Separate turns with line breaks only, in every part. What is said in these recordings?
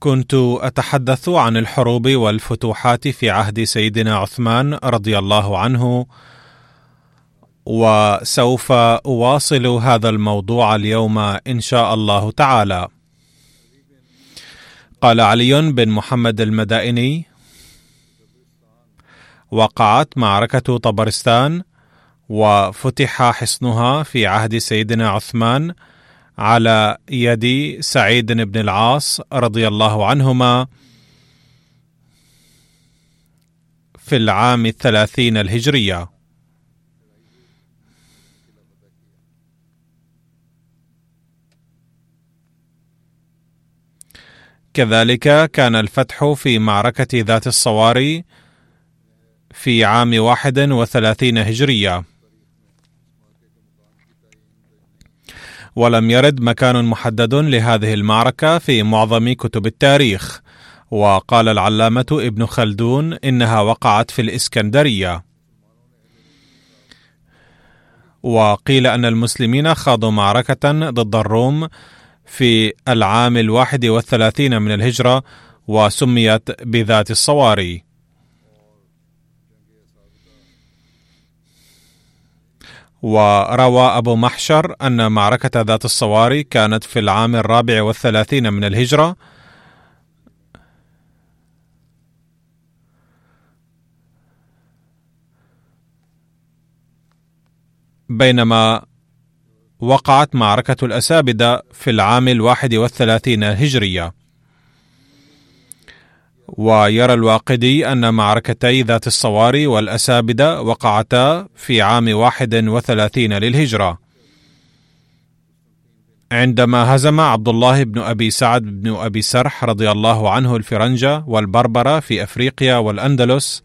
كنت أتحدث عن الحروب والفتوحات في عهد سيدنا عثمان رضي الله عنه وسوف أواصل هذا الموضوع اليوم إن شاء الله تعالى. قال علي بن محمد المدائني وقعت معركة طبرستان وفتح حصنها في عهد سيدنا عثمان على يد سعيد بن العاص رضي الله عنهما في العام الثلاثين الهجرية. كذلك كان الفتح في معركة ذات الصواري في عام واحد وثلاثين هجرية. ولم يرد مكان محدد لهذه المعركة في معظم كتب التاريخ، وقال العلامة ابن خلدون إنها وقعت في الإسكندرية. وقيل أن المسلمين خاضوا معركة ضد الروم في العام الواحد والثلاثين من الهجرة وسميت بذات الصواري. وروى أبو محشر أن معركة ذات الصواري كانت في العام الرابع والثلاثين من الهجرة. بينما وقعت معركة الأسابدة في العام الواحد والثلاثين هجرية ويرى الواقدي أن معركتي ذات الصواري والأسابدة وقعتا في عام واحد وثلاثين للهجرة. عندما هزم عبد الله بن أبي سعد بن أبي سرح رضي الله عنه الفرنجة والبربرة في أفريقيا والأندلس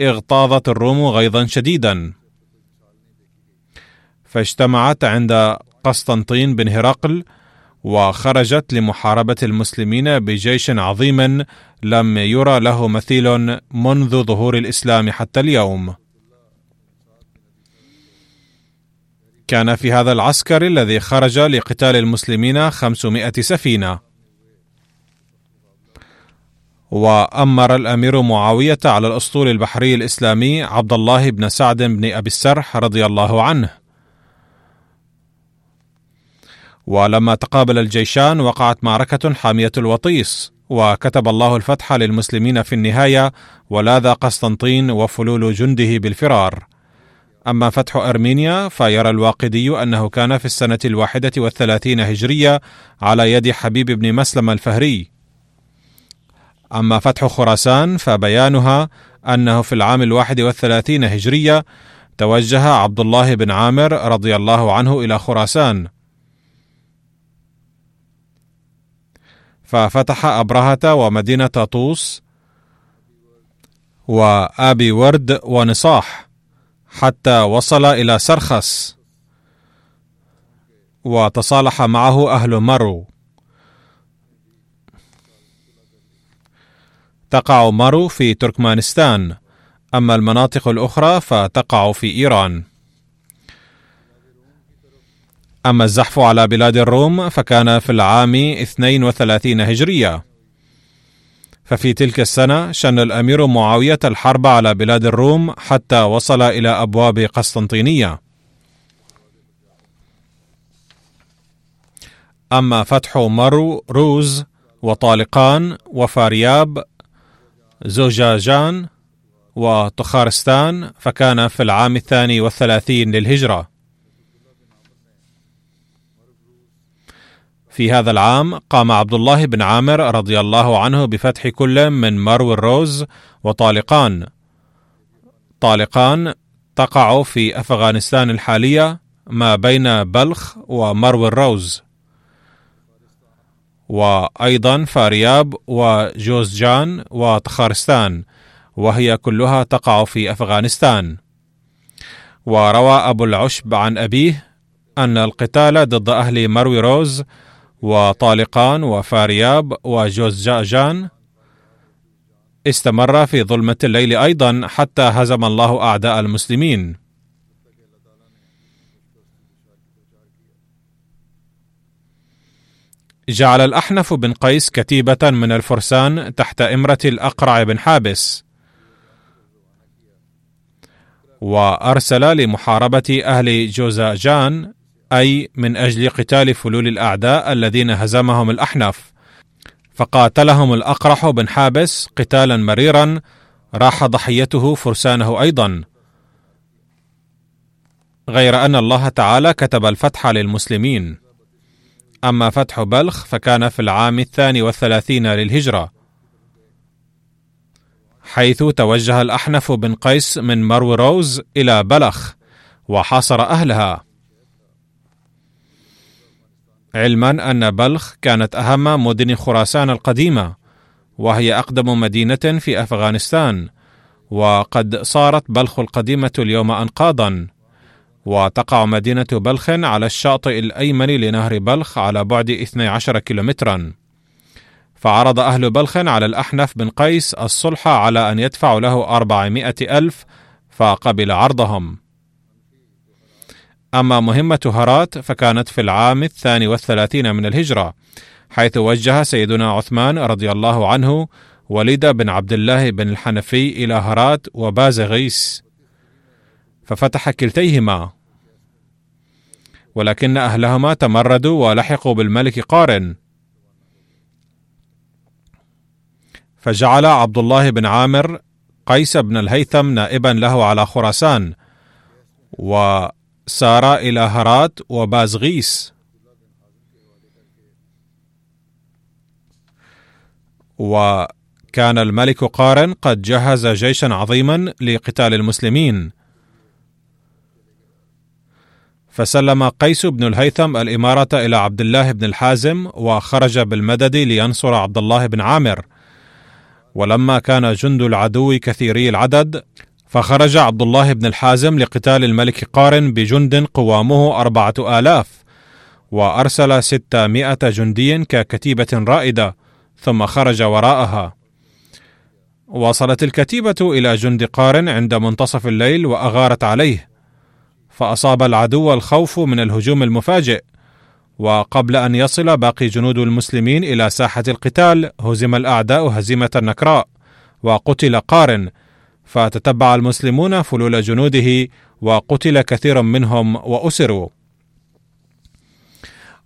اغتاظت الروم غيظا شديدا. فاجتمعت عند قسطنطين بن هرقل وخرجت لمحاربة المسلمين بجيش عظيم لم يرى له مثيل منذ ظهور الإسلام حتى اليوم. كان في هذا العسكر الذي خرج لقتال المسلمين خمسمائة سفينة. وأمر الأمير معاوية على الأسطول البحري الإسلامي عبد الله بن سعد بن أبي السرح رضي الله عنه ولما تقابل الجيشان وقعت معركة حامية الوطيس وكتب الله الفتح للمسلمين في النهاية ولاذ قسطنطين وفلول جنده بالفرار. أما فتح أرمينيا فيرى الواقدي أنه كان في السنة الواحدة والثلاثين هجرية على يد حبيب بن مسلم الفهري. أما فتح خراسان فبيانها أنه في العام الواحد والثلاثين هجرية توجه عبد الله بن عامر رضي الله عنه إلى خراسان ففتح أبرهة ومدينة طوس وآبي ورد ونصاح حتى وصل إلى سرخس وتصالح معه أهل مرو. تقع مرو في تركمانستان. أما المناطق الأخرى فتقع في إيران. أما الزحف على بلاد الروم فكان في العام 32 هجرية. ففي تلك السنة شن الأمير معاوية الحرب على بلاد الروم حتى وصل إلى أبواب قسطنطينية. أما فتح مرو روز وطالقان وفارياب زوجاجان وطخارستان فكان في العام الثاني والثلاثين للهجرة. في هذا العام قام عبد الله بن عامر رضي الله عنه بفتح كل من مرو الروز وطالقان. طالقان تقع في أفغانستان الحالية ما بين بلخ ومرو الروز. وأيضا فارياب وجوزجان وطخارستان وهي كلها تقع في أفغانستان. وروى أبو العشب عن أبيه أن القتال ضد أهل مروي روز وطالقان وفارياب وجوزجاجان استمر في ظلمة الليل أيضا حتى هزم الله أعداء المسلمين. جعل الأحنف بن قيس كتيبة من الفرسان تحت إمرة الأقرع بن حابس. وأرسل لمحاربة أهل جوزاجان أي من أجل قتال فلول الأعداء الذين هزمهم الأحنف فقاتلهم الأقرح بن حابس قتالا مريرا راح ضحيته فرسانه أيضا. غير أن الله تعالى كتب الفتح للمسلمين. أما فتح بلخ فكان في العام الثاني والثلاثين للهجرة. حيث توجه الأحنف بن قيس من مرو روز إلى بلخ وحاصر أهلها. علما أن بلخ كانت أهم مدن خراسان القديمة وهي أقدم مدينة في أفغانستان وقد صارت بلخ القديمة اليوم أنقاضا وتقع مدينة بلخ على الشاطئ الأيمن لنهر بلخ على بعد 12 كيلومترا. فعرض أهل بلخ على الأحنف بن قيس الصلح على أن يدفعوا له أربعمائة ألف فقبل عرضهم. أما مهمة هرات فكانت في العام الثاني والثلاثين من الهجرة حيث وجه سيدنا عثمان رضي الله عنه وليد بن عبد الله بن الحنفي إلى هرات وبازغيس ففتح كلتيهما. ولكن أهلهما تمردوا ولحقوا بالملك قارن. فجعل عبد الله بن عامر قيس بن الهيثم نائبا له على خراسان وسار إلى هرات وبازغيس وكان الملك قارن قد جهز جيشا عظيما لقتال المسلمين. فسلم قيس بن الهيثم الإمارة إلى عبد الله بن الحازم وخرج بالمدد لينصر عبد الله بن عامر. ولما كان جند العدو كثيري العدد فخرج عبد الله بن الحازم لقتال الملك قارن بجند قوامه أربعة آلاف وأرسل ستمائة جندي ككتيبة رائدة ثم خرج وراءها. وصلت الكتيبة إلى جند قارن عند منتصف الليل وأغارت عليه فأصاب العدو الخوف من الهجوم المفاجئ وقبل أن يصل باقي جنود المسلمين إلى ساحة القتال هزم الأعداء هزيمة نكراء وقتل قارن فتتبع المسلمون فلول جنوده وقتل كثير منهم وأسروا.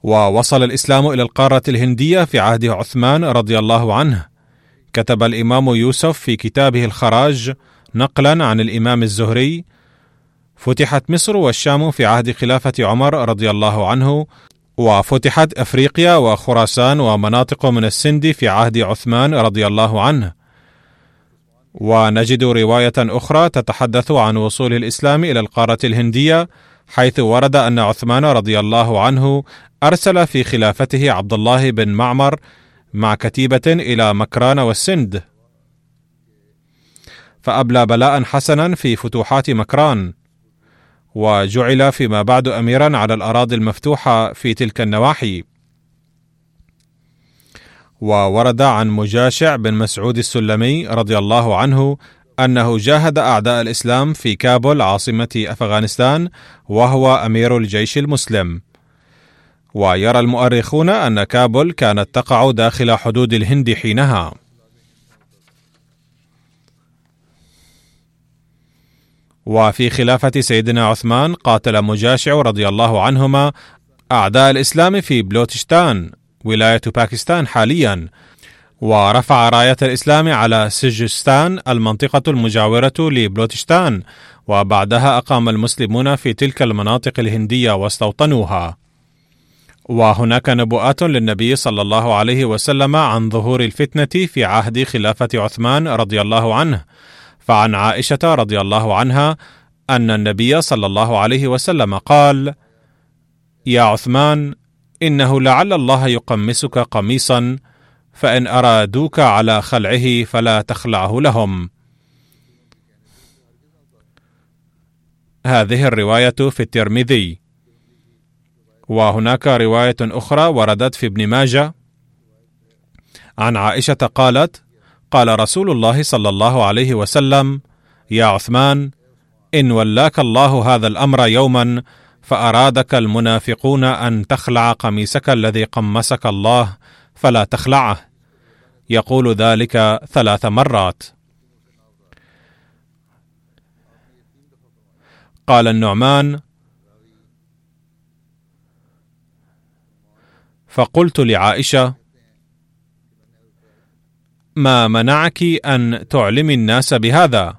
ووصل الإسلام إلى القارة الهندية في عهد عثمان رضي الله عنه. كتب الإمام يوسف في كتابه الخراج نقلا عن الإمام الزهري. فتحت مصر والشام في عهد خلافة عمر رضي الله عنه. وفتحت أفريقيا وخراسان ومناطق من السند في عهد عثمان رضي الله عنه. ونجد رواية أخرى تتحدث عن وصول الإسلام إلى القارة الهندية حيث ورد أن عثمان رضي الله عنه أرسل في خلافته عبد الله بن معمر مع كتيبة إلى مكران والسند. فأبلى بلاء حسنا في فتوحات مكران وجعل فيما بعد أميرا على الأراضي المفتوحة في تلك النواحي. وورد عن مجاشع بن مسعود السلمي رضي الله عنه أنه جاهد أعداء الإسلام في كابول عاصمة أفغانستان وهو أمير الجيش المسلم. ويرى المؤرخون أن كابول كانت تقع داخل حدود الهند حينها. وفي خلافة سيدنا عثمان قاتل مجاشع رضي الله عنهما أعداء الإسلام في بلوتشتان. ولاية باكستان حاليا. ورفع راية الإسلام على سجستان المنطقة المجاورة لبلوتشتان وبعدها أقام المسلمون في تلك المناطق الهندية واستوطنوها. وهناك نبوءات للنبي صلى الله عليه وسلم عن ظهور الفتنة في عهد خلافة عثمان رضي الله عنه. فعن عائشة رضي الله عنها أن النبي صلى الله عليه وسلم قال يا عثمان إنه لعل الله يقمسك قميصا فإن أرادوك على خلعه فلا تخلعه لهم. هذه الرواية في الترمذي. وهناك رواية أخرى وردت في ابن ماجه. عن عائشة قالت قال رسول الله صلى الله عليه وسلم يا عثمان إن ولاك الله هذا الأمر يوما فأرادك المنافقون أن تخلع قميصك الذي قمسك الله فلا تخلعه. يقول ذلك ثلاث مرات. قال النعمان فقلت لعائشة ما منعك أن تعلمي الناس بهذا؟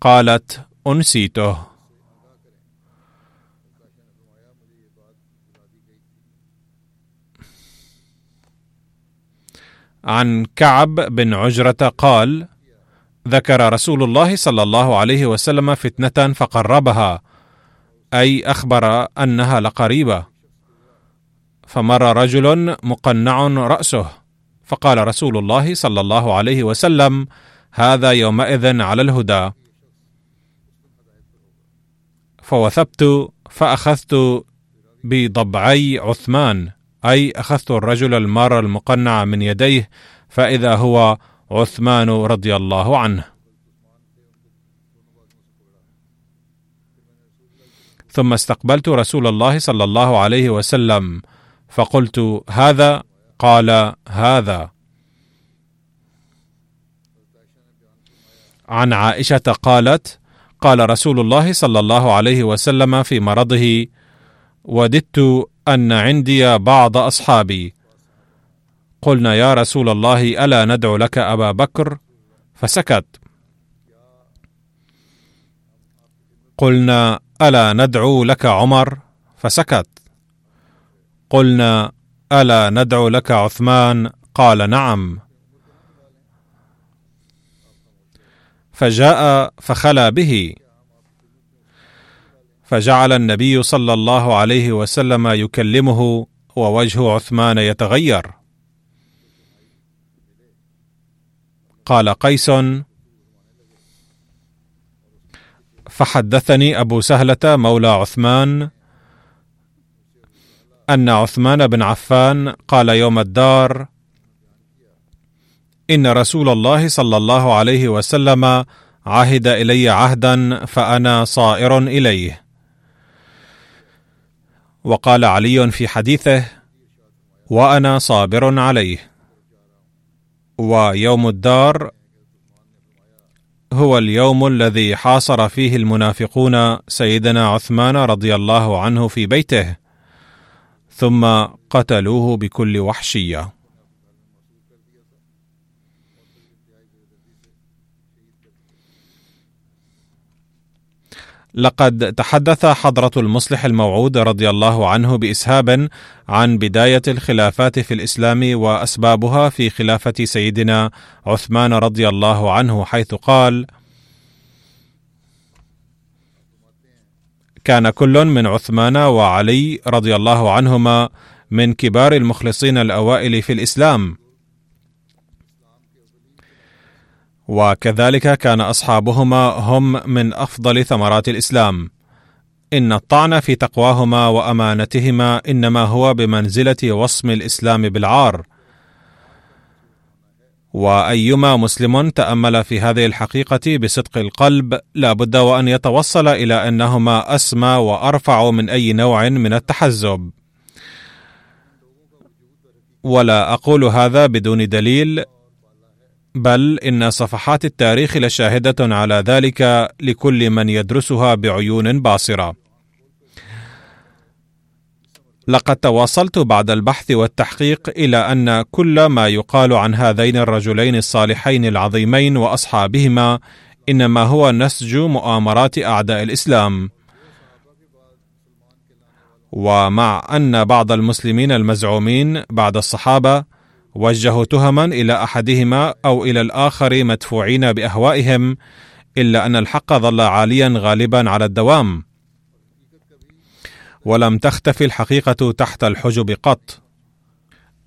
قالت أنسيته. عن كعب بن عجرة قال ذكر رسول الله صلى الله عليه وسلم فتنة فقربها أي أخبر أنها لقريبة. فمر رجل مقنع رأسه فقال رسول الله صلى الله عليه وسلم هذا يومئذ على الهدى. فوثبت فأخذت بضبعي عثمان. أي أخذت الرجل المار المقنع من يديه فإذا هو عثمان رضي الله عنه. ثم استقبلت رسول الله صلى الله عليه وسلم فقلت هذا؟ قال هذا. عن عائشة قالت قال رسول الله صلى الله عليه وسلم في مرضه وددت أن عندي بعض أصحابي. قلنا يا رسول الله ألا ندعو لك أبا بكر؟ فسكت. قلنا ألا ندعو لك عمر؟ فسكت. قلنا ألا ندعو لك عثمان؟ قال نعم. فجاء فخلا به. فجعل النبي صلى الله عليه وسلم يكلمه ووجه عثمان يتغير. قال قيس فحدثني أبو سهلة مولى عثمان أن عثمان بن عفان قال يوم الدار إن رسول الله صلى الله عليه وسلم عهد إلي عهدا فأنا صائر إليه. وقال علي في حديثه وأنا صابر عليه. ويوم الدار هو اليوم الذي حاصر فيه المنافقون سيدنا عثمان رضي الله عنه في بيته ثم قتلوه بكل وحشية. لقد تحدث حضرة المصلح الموعود رضي الله عنه بإسهاب عن بداية الخلافات في الإسلام وأسبابها في خلافة سيدنا عثمان رضي الله عنه حيث قال: كان كل من عثمان وعلي رضي الله عنهما من كبار المخلصين الأوائل في الإسلام وكذلك كان أصحابهما هم من أفضل ثمرات الإسلام. إن الطعن في تقواهما وأمانتهما إنما هو بمنزلة وصم الإسلام بالعار. وأيما مسلم تأمل في هذه الحقيقة بصدق القلب لا بد وأن يتوصل إلى أنهما أسمى وأرفع من أي نوع من التحزب. ولا أقول هذا بدون دليل بل إن صفحات التاريخ لشاهدة على ذلك لكل من يدرسها بعيون باصرة. لقد تواصلت بعد البحث والتحقيق إلى أن كل ما يقال عن هذين الرجلين الصالحين العظيمين وأصحابهما إنما هو نسج مؤامرات أعداء الإسلام. ومع أن بعض المسلمين المزعومين بعد الصحابة وجهوا تهما إلى أحدهما أو إلى الآخر مدفوعين بأهوائهم إلا أن الحق ظل عاليا غالبا على الدوام. ولم تختفي الحقيقة تحت الحجب قط.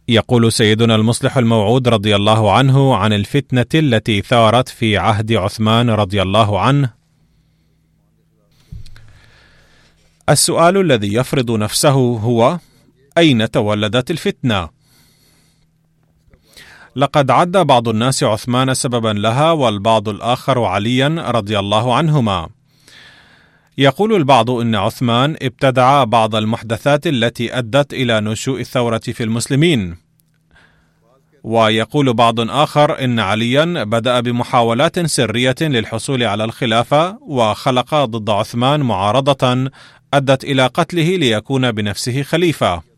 يقول سيدنا المصلح الموعود رضي الله عنه عن الفتنة التي ثارت في عهد عثمان رضي الله عنه. السؤال الذي يفرض نفسه هو أين تولدت الفتنة؟ لقد عد بعض الناس عثمان سببا لها والبعض الآخر عليا رضي الله عنهما. يقول البعض إن عثمان ابتدع بعض المحدثات التي أدت إلى نشوء الثورة في المسلمين. ويقول بعض آخر إن عليا بدأ بمحاولات سرية للحصول على الخلافة وخلق ضد عثمان معارضة أدت إلى قتله ليكون بنفسه خليفة.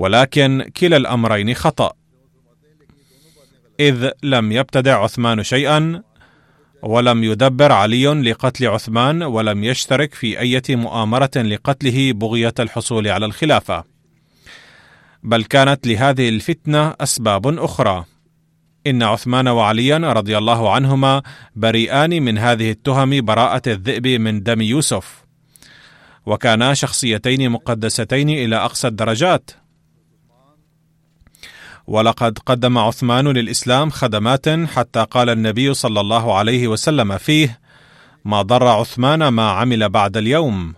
ولكن كلا الأمرين خطأ. إذ لم يبتدع عثمان شيئا ولم يدبر علي لقتل عثمان ولم يشترك في أي مؤامرة لقتله بغية الحصول على الخلافة. بل كانت لهذه الفتنة أسباب أخرى. إن عثمان وعليا رضي الله عنهما بريئان من هذه التهم براءة الذئب من دم يوسف. وكانا شخصيتين مقدستين إلى أقصى الدرجات. ولقد قدم عثمان للإسلام خدمات حتى قال النبي صلى الله عليه وسلم فيه ما ضر عثمان ما عمل بعد اليوم.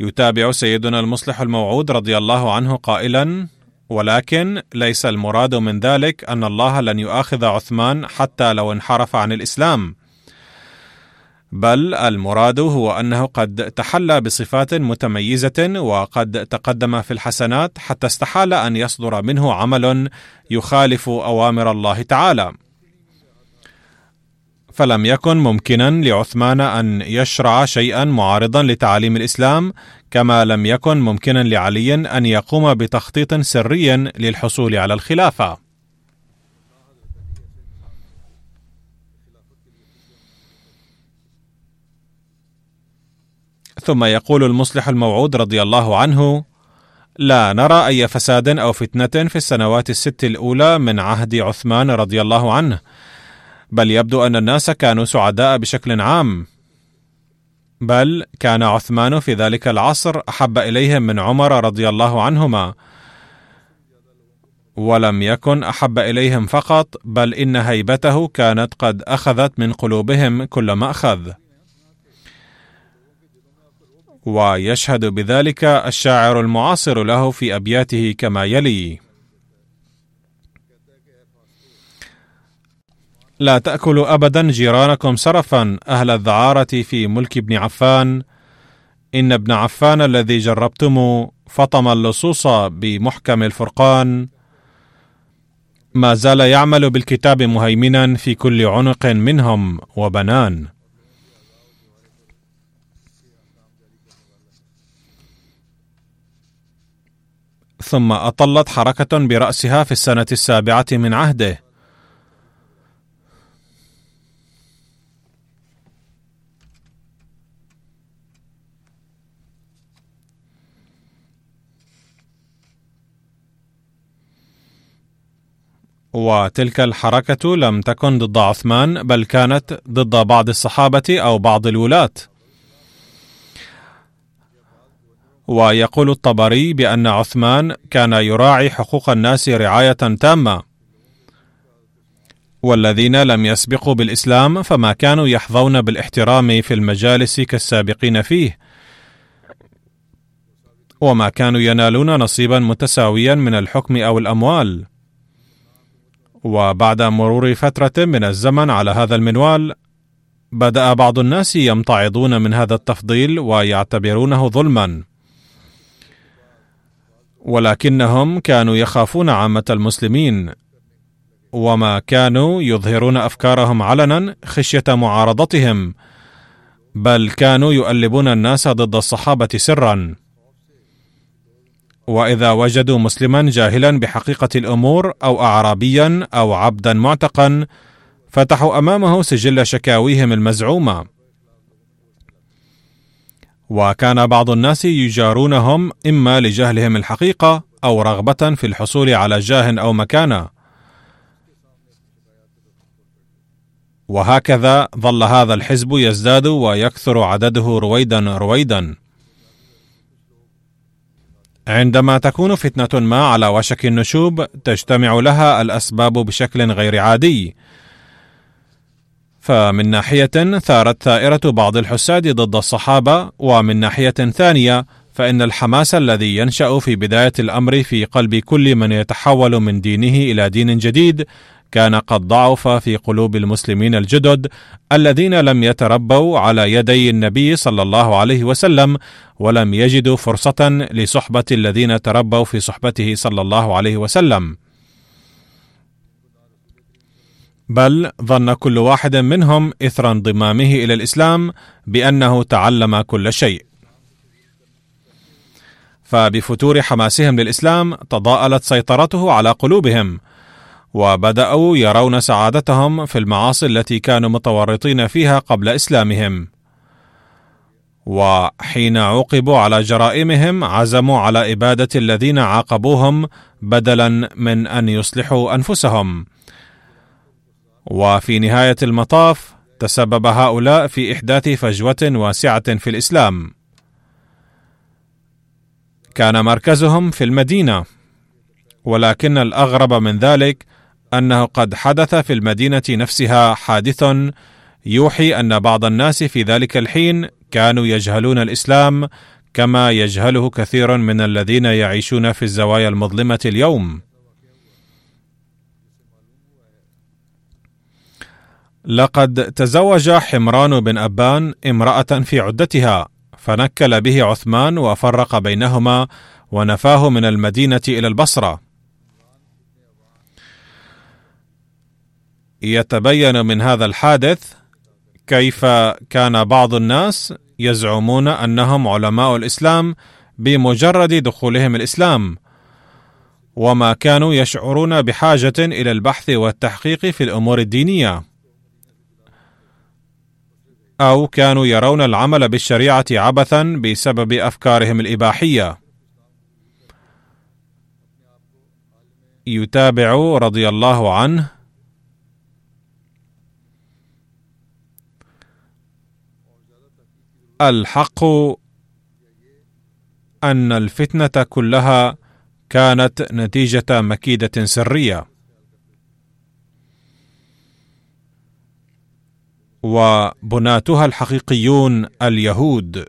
يتابع سيدنا المصلح الموعود رضي الله عنه قائلا ولكن ليس المراد من ذلك أن الله لن يؤاخذ عثمان حتى لو انحرف عن الإسلام. بل المراد هو أنه قد تحلى بصفات متميزة وقد تقدم في الحسنات حتى استحال أن يصدر منه عمل يخالف أوامر الله تعالى. فلم يكن ممكنا لعثمان أن يشرع شيئا معارضا لتعاليم الإسلام كما لم يكن ممكنا لعلي أن يقوم بتخطيط سري للحصول على الخلافة. ثم يقول المصلح الموعود رضي الله عنه لا نرى أي فساد أو فتنة في السنوات الست الأولى من عهد عثمان رضي الله عنه بل يبدو أن الناس كانوا سعداء بشكل عام بل كان عثمان في ذلك العصر أحب اليهم من عمر رضي الله عنهما ولم يكن أحب إليهم فقط بل إن هيبته كانت قد أخذت من قلوبهم كل ما أخذ. ويشهد بذلك الشاعر المعاصر له في أبياته كما يلي. لا تاكلوا ابدا جيرانكم سرفا أهل الذعارة في ملك ابن عفان. إن ابن عفان الذي جربتم فطم اللصوص بمحكم الفرقان. ما زال يعمل بالكتاب مهيمنا في كل عنق منهم وبنان. ثم أطلت حركة برأسها في السنة السابعة من عهده. وتلك الحركة لم تكن ضد عثمان بل كانت ضد بعض الصحابة أو بعض الولاة. ويقول الطبري بأن عثمان كان يراعي حقوق الناس رعاية تامة. والذين لم يسبقوا بالإسلام فما كانوا يحظون بالاحترام في المجالس كالسابقين فيه. وما كانوا ينالون نصيبا متساويا من الحكم أو الأموال. وبعد مرور فترة من الزمن على هذا المنوال بدأ بعض الناس يمتعضون من هذا التفضيل ويعتبرونه ظلما. ولكنهم كانوا يخافون عامة المسلمين وما كانوا يظهرون أفكارهم علنا خشية معارضتهم بل كانوا يؤلبون الناس ضد الصحابة سرا. وإذا وجدوا مسلما جاهلا بحقيقة الأمور أو اعرابيا أو عبدا معتقا فتحوا أمامه سجل شكاويهم المزعومة. وكان بعض الناس يجارونهم إما لجهلهم الحقيقة أو رغبة في الحصول على جاه أو مكانة. وهكذا ظل هذا الحزب يزداد ويكثر عدده رويدا رويدا. عندما تكون فتنة ما على وشك النشوب تجتمع لها الأسباب بشكل غير عادي. فمن ناحية ثارت ثائرة بعض الحساد ضد الصحابة ومن ناحية ثانية فإن الحماس الذي ينشأ في بداية الأمر في قلب كل من يتحول من دينه إلى دين جديد كان قد ضعف في قلوب المسلمين الجدد الذين لم يتربوا على يدي النبي صلى الله عليه وسلم ولم يجدوا فرصة لصحبة الذين تربوا في صحبته صلى الله عليه وسلم. بل ظن كل واحد منهم اثر انضمامه إلى الإسلام بأنه تعلم كل شيء. فبفتور حماسهم للإسلام تضاءلت سيطرته على قلوبهم وبدأوا يرون سعادتهم في المعاصي التي كانوا متورطين فيها قبل إسلامهم. وحين عوقبوا على جرائمهم عزموا على إبادة الذين عاقبوهم بدلا من أن يصلحوا أنفسهم. وفي نهاية المطاف تسبب هؤلاء في إحداث فجوة واسعة في الإسلام. كان مركزهم في المدينة ولكن الأغرب من ذلك أنه قد حدث في المدينة نفسها حادث يوحي أن بعض الناس في ذلك الحين كانوا يجهلون الإسلام كما يجهله كثير من الذين يعيشون في الزوايا المظلمة اليوم. لقد تزوج حمران بن أبان امرأة في عدتها فنكل به عثمان وفرق بينهما ونفاه من المدينة إلى البصرة. يتبين من هذا الحادث كيف كان بعض الناس يزعمون أنهم علماء الإسلام بمجرد دخولهم الإسلام وما كانوا يشعرون بحاجة إلى البحث والتحقيق في الأمور الدينية. أو كانوا يرون العمل بالشريعة عبثا بسبب أفكارهم الإباحية. يتابع رضي الله عنه. الحق أن الفتنة كلها كانت نتيجة مكيدة سرية. وبناتها الحقيقيون اليهود.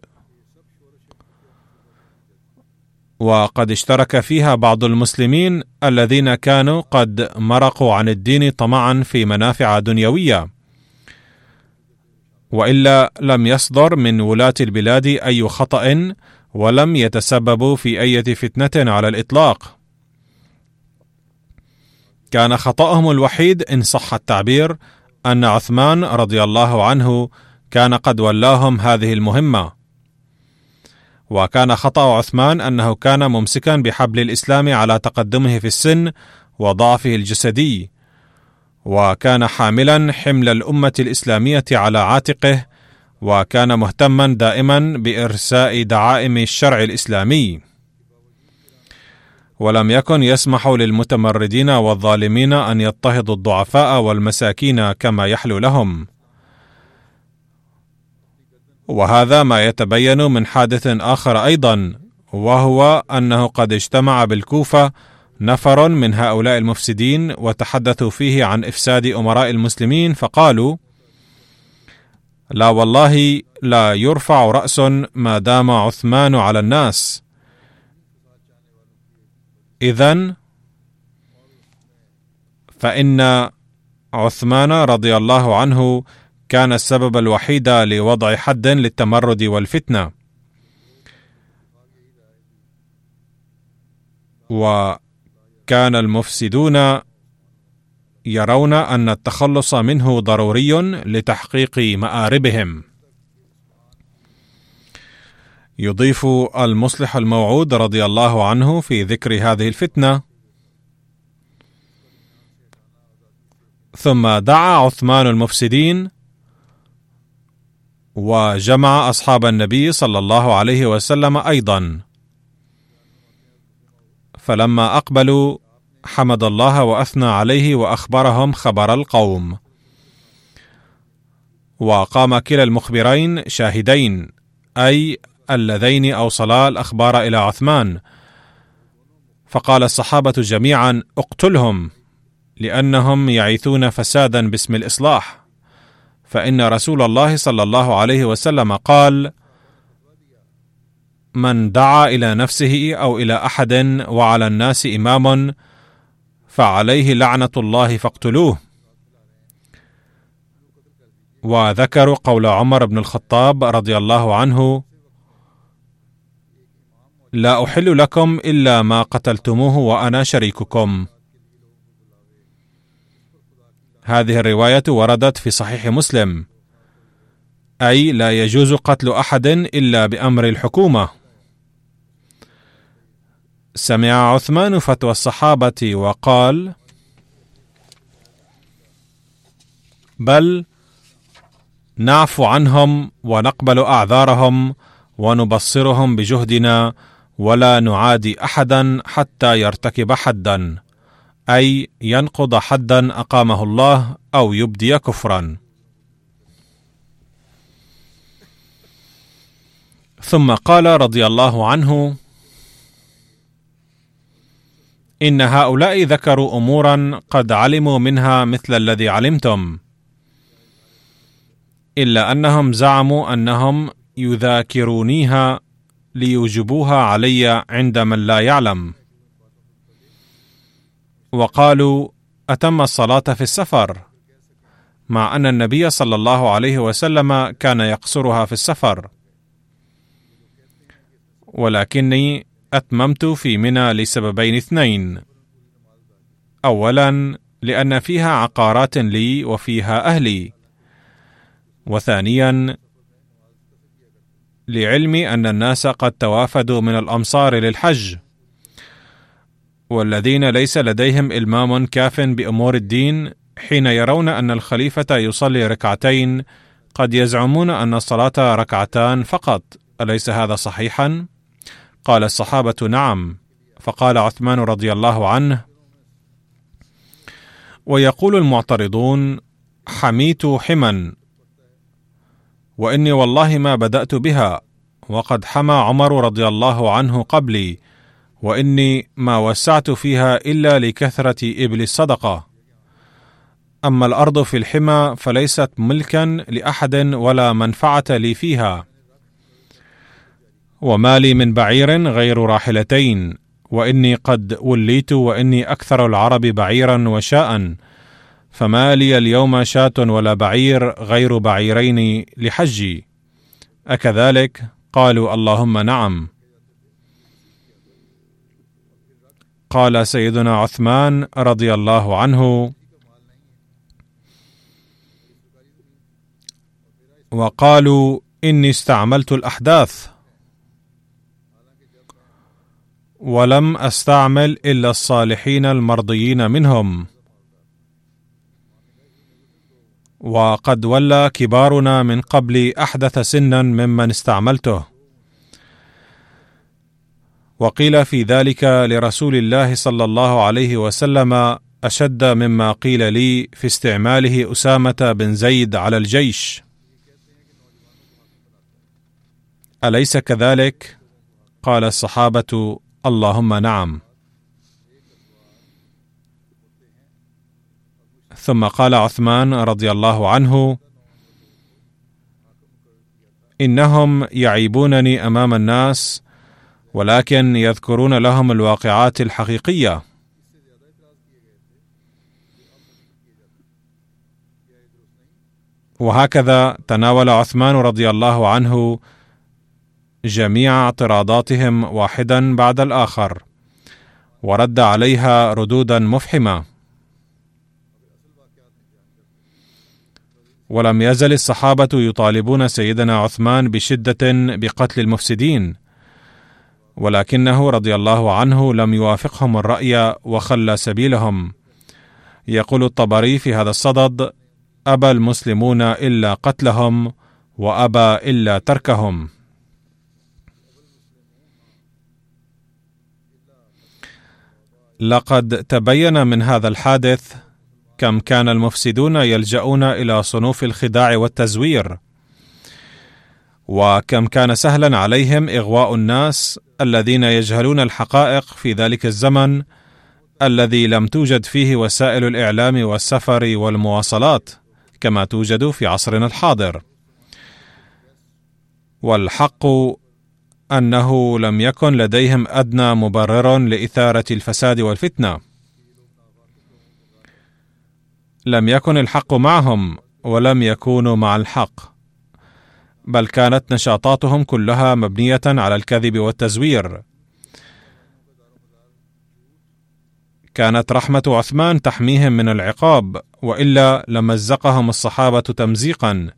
وقد اشترك فيها بعض المسلمين الذين كانوا قد مرقوا عن الدين طمعا في منافع دنيوية. وإلا لم يصدر من ولاة البلاد أي خطأ ولم يتسببوا في أي فتنة على الإطلاق. كان خطأهم الوحيد إن صح التعبير أن عثمان رضي الله عنه كان قد ولاهم هذه المهمة. وكان خطأ عثمان أنه كان ممسكا بحبل الإسلام على تقدمه في السن وضعفه الجسدي وكان حاملا حمل الأمة الإسلامية على عاتقه وكان مهتما دائما بإرساء دعائم الشرع الإسلامي. ولم يكن يسمح للمتمردين والظالمين أن يضطهدوا الضعفاء والمساكين كما يحلو لهم. وهذا ما يتبين من حادث آخر أيضا وهو أنه قد اجتمع بالكوفة نفر من هؤلاء المفسدين وتحدثوا فيه عن إفساد أمراء المسلمين فقالوا لا والله لا يرفع رأس ما دام عثمان على الناس اذا فإن عثمان رضي الله عنه كان السبب الوحيد لوضع حد للتمرد والفتنة. وكان المفسدون يرون أن التخلص منه ضروري لتحقيق مآربهم. يضيف المصلح الموعود رضي الله عنه في ذكر هذه الفتنة. ثم دعا عثمان المفسدين وجمع أصحاب النبي صلى الله عليه وسلم أيضا. فلما أقبلوا حمد الله وأثنى عليه وأخبرهم خبر القوم. وقام كلا المخبرين شاهدين أي اللذين اوصلا الأخبار إلى عثمان. فقال الصحابة جميعا اقتلهم لأنهم يعيثون فسادا باسم الإصلاح. فإن رسول الله صلى الله عليه وسلم قال من دعا إلى نفسه أو إلى أحد وعلى الناس إمام فعليه لعنة الله فاقتلوه. وذكروا قول عمر بن الخطاب رضي الله عنه لا أحل لكم إلا ما قتلتموه وأنا شريككم. هذه الرواية وردت في صحيح مسلم. أي لا يجوز قتل أحد إلا بأمر الحكومة. سمع عثمان فتوى الصحابة وقال بل نعفو عنهم ونقبل أعذارهم ونبصرهم بجهدنا ولا نعادي احدا حتى يرتكب حدا أي ينقض حدا أقامه الله أو يبدي كفرا. ثم قال رضي الله عنه إن هؤلاء ذكروا امورا قد علموا منها مثل الذي علمتم إلا أنهم زعموا أنهم يذاكرونيها ليوجبوها علي عند من لا يعلم. وقالوا أتم الصلاة في السفر؟ مع أن النبي صلى الله عليه وسلم كان يقصرها في السفر. ولكني أتممت في منى لسببين اثنين. اولا لأن فيها عقارات لي وفيها أهلي. وثانيا لعلمي أن الناس قد توافدوا من الأمصار للحج والذين ليس لديهم إلمام كاف بأمور الدين حين يرون أن الخليفة يصلي ركعتين قد يزعمون أن الصلاة ركعتان فقط أليس هذا صحيحا؟ قال الصحابة نعم فقال عثمان رضي الله عنه ويقول المعترضون حميت حما وإني والله ما بدأت بها وقد حمى عمر رضي الله عنه قبلي وإني ما وسعت فيها إلا لكثرة إبل الصدقة. أما الأرض في الحمى فليست ملكا لأحد ولا منفعة لي فيها. وما لي من بعير غير راحلتين وإني قد وليت وإني أكثر العرب بعيرا وشاء. فما لي اليوم شاة ولا بعير غير بعيرين لحجي. أكذلك قالوا اللهم نعم. قال سيدنا عثمان رضي الله عنه وقالوا إني استعملت الأحداث. ولم أستعمل إلا الصالحين المرضيين منهم. وقد ولى كبارنا من قبل أحدث سنا ممن استعملته. وقيل في ذلك لرسول الله صلى الله عليه وسلم أشد مما قيل لي في استعماله أسامة بن زيد على الجيش. أليس كذلك؟ قال الصحابة اللهم نعم. ثم قال عثمان رضي الله عنه إنهم يعيبونني أمام الناس ولكن يذكرون لهم الواقعات الحقيقية. وهكذا تناول عثمان رضي الله عنه جميع اعتراضاتهم واحدا بعد الآخر ورد عليها ردودا مفحمة. ولم يزل الصحابة يطالبون سيدنا عثمان بشدة بقتل المفسدين. ولكنه رضي الله عنه لم يوافقهم الرأي وخلى سبيلهم. يقول الطبري في هذا الصدد أبى المسلمون إلا قتلهم وأبى إلا تركهم. لقد تبين من هذا الحادث كم كان المفسدون يلجؤون إلى صنوف الخداع والتزوير. وكم كان سهلا عليهم إغواء الناس الذين يجهلون الحقائق في ذلك الزمن الذي لم توجد فيه وسائل الإعلام والسفر والمواصلات كما توجد في عصرنا الحاضر. والحق أنه لم يكن لديهم أدنى مبرر لإثارة الفساد والفتنة. لم يكن الحق معهم ولم يكونوا مع الحق بل كانت نشاطاتهم كلها مبنية على الكذب والتزوير. كانت رحمة عثمان تحميهم من العقاب وإلا لمزقهم الصحابة تمزيقا.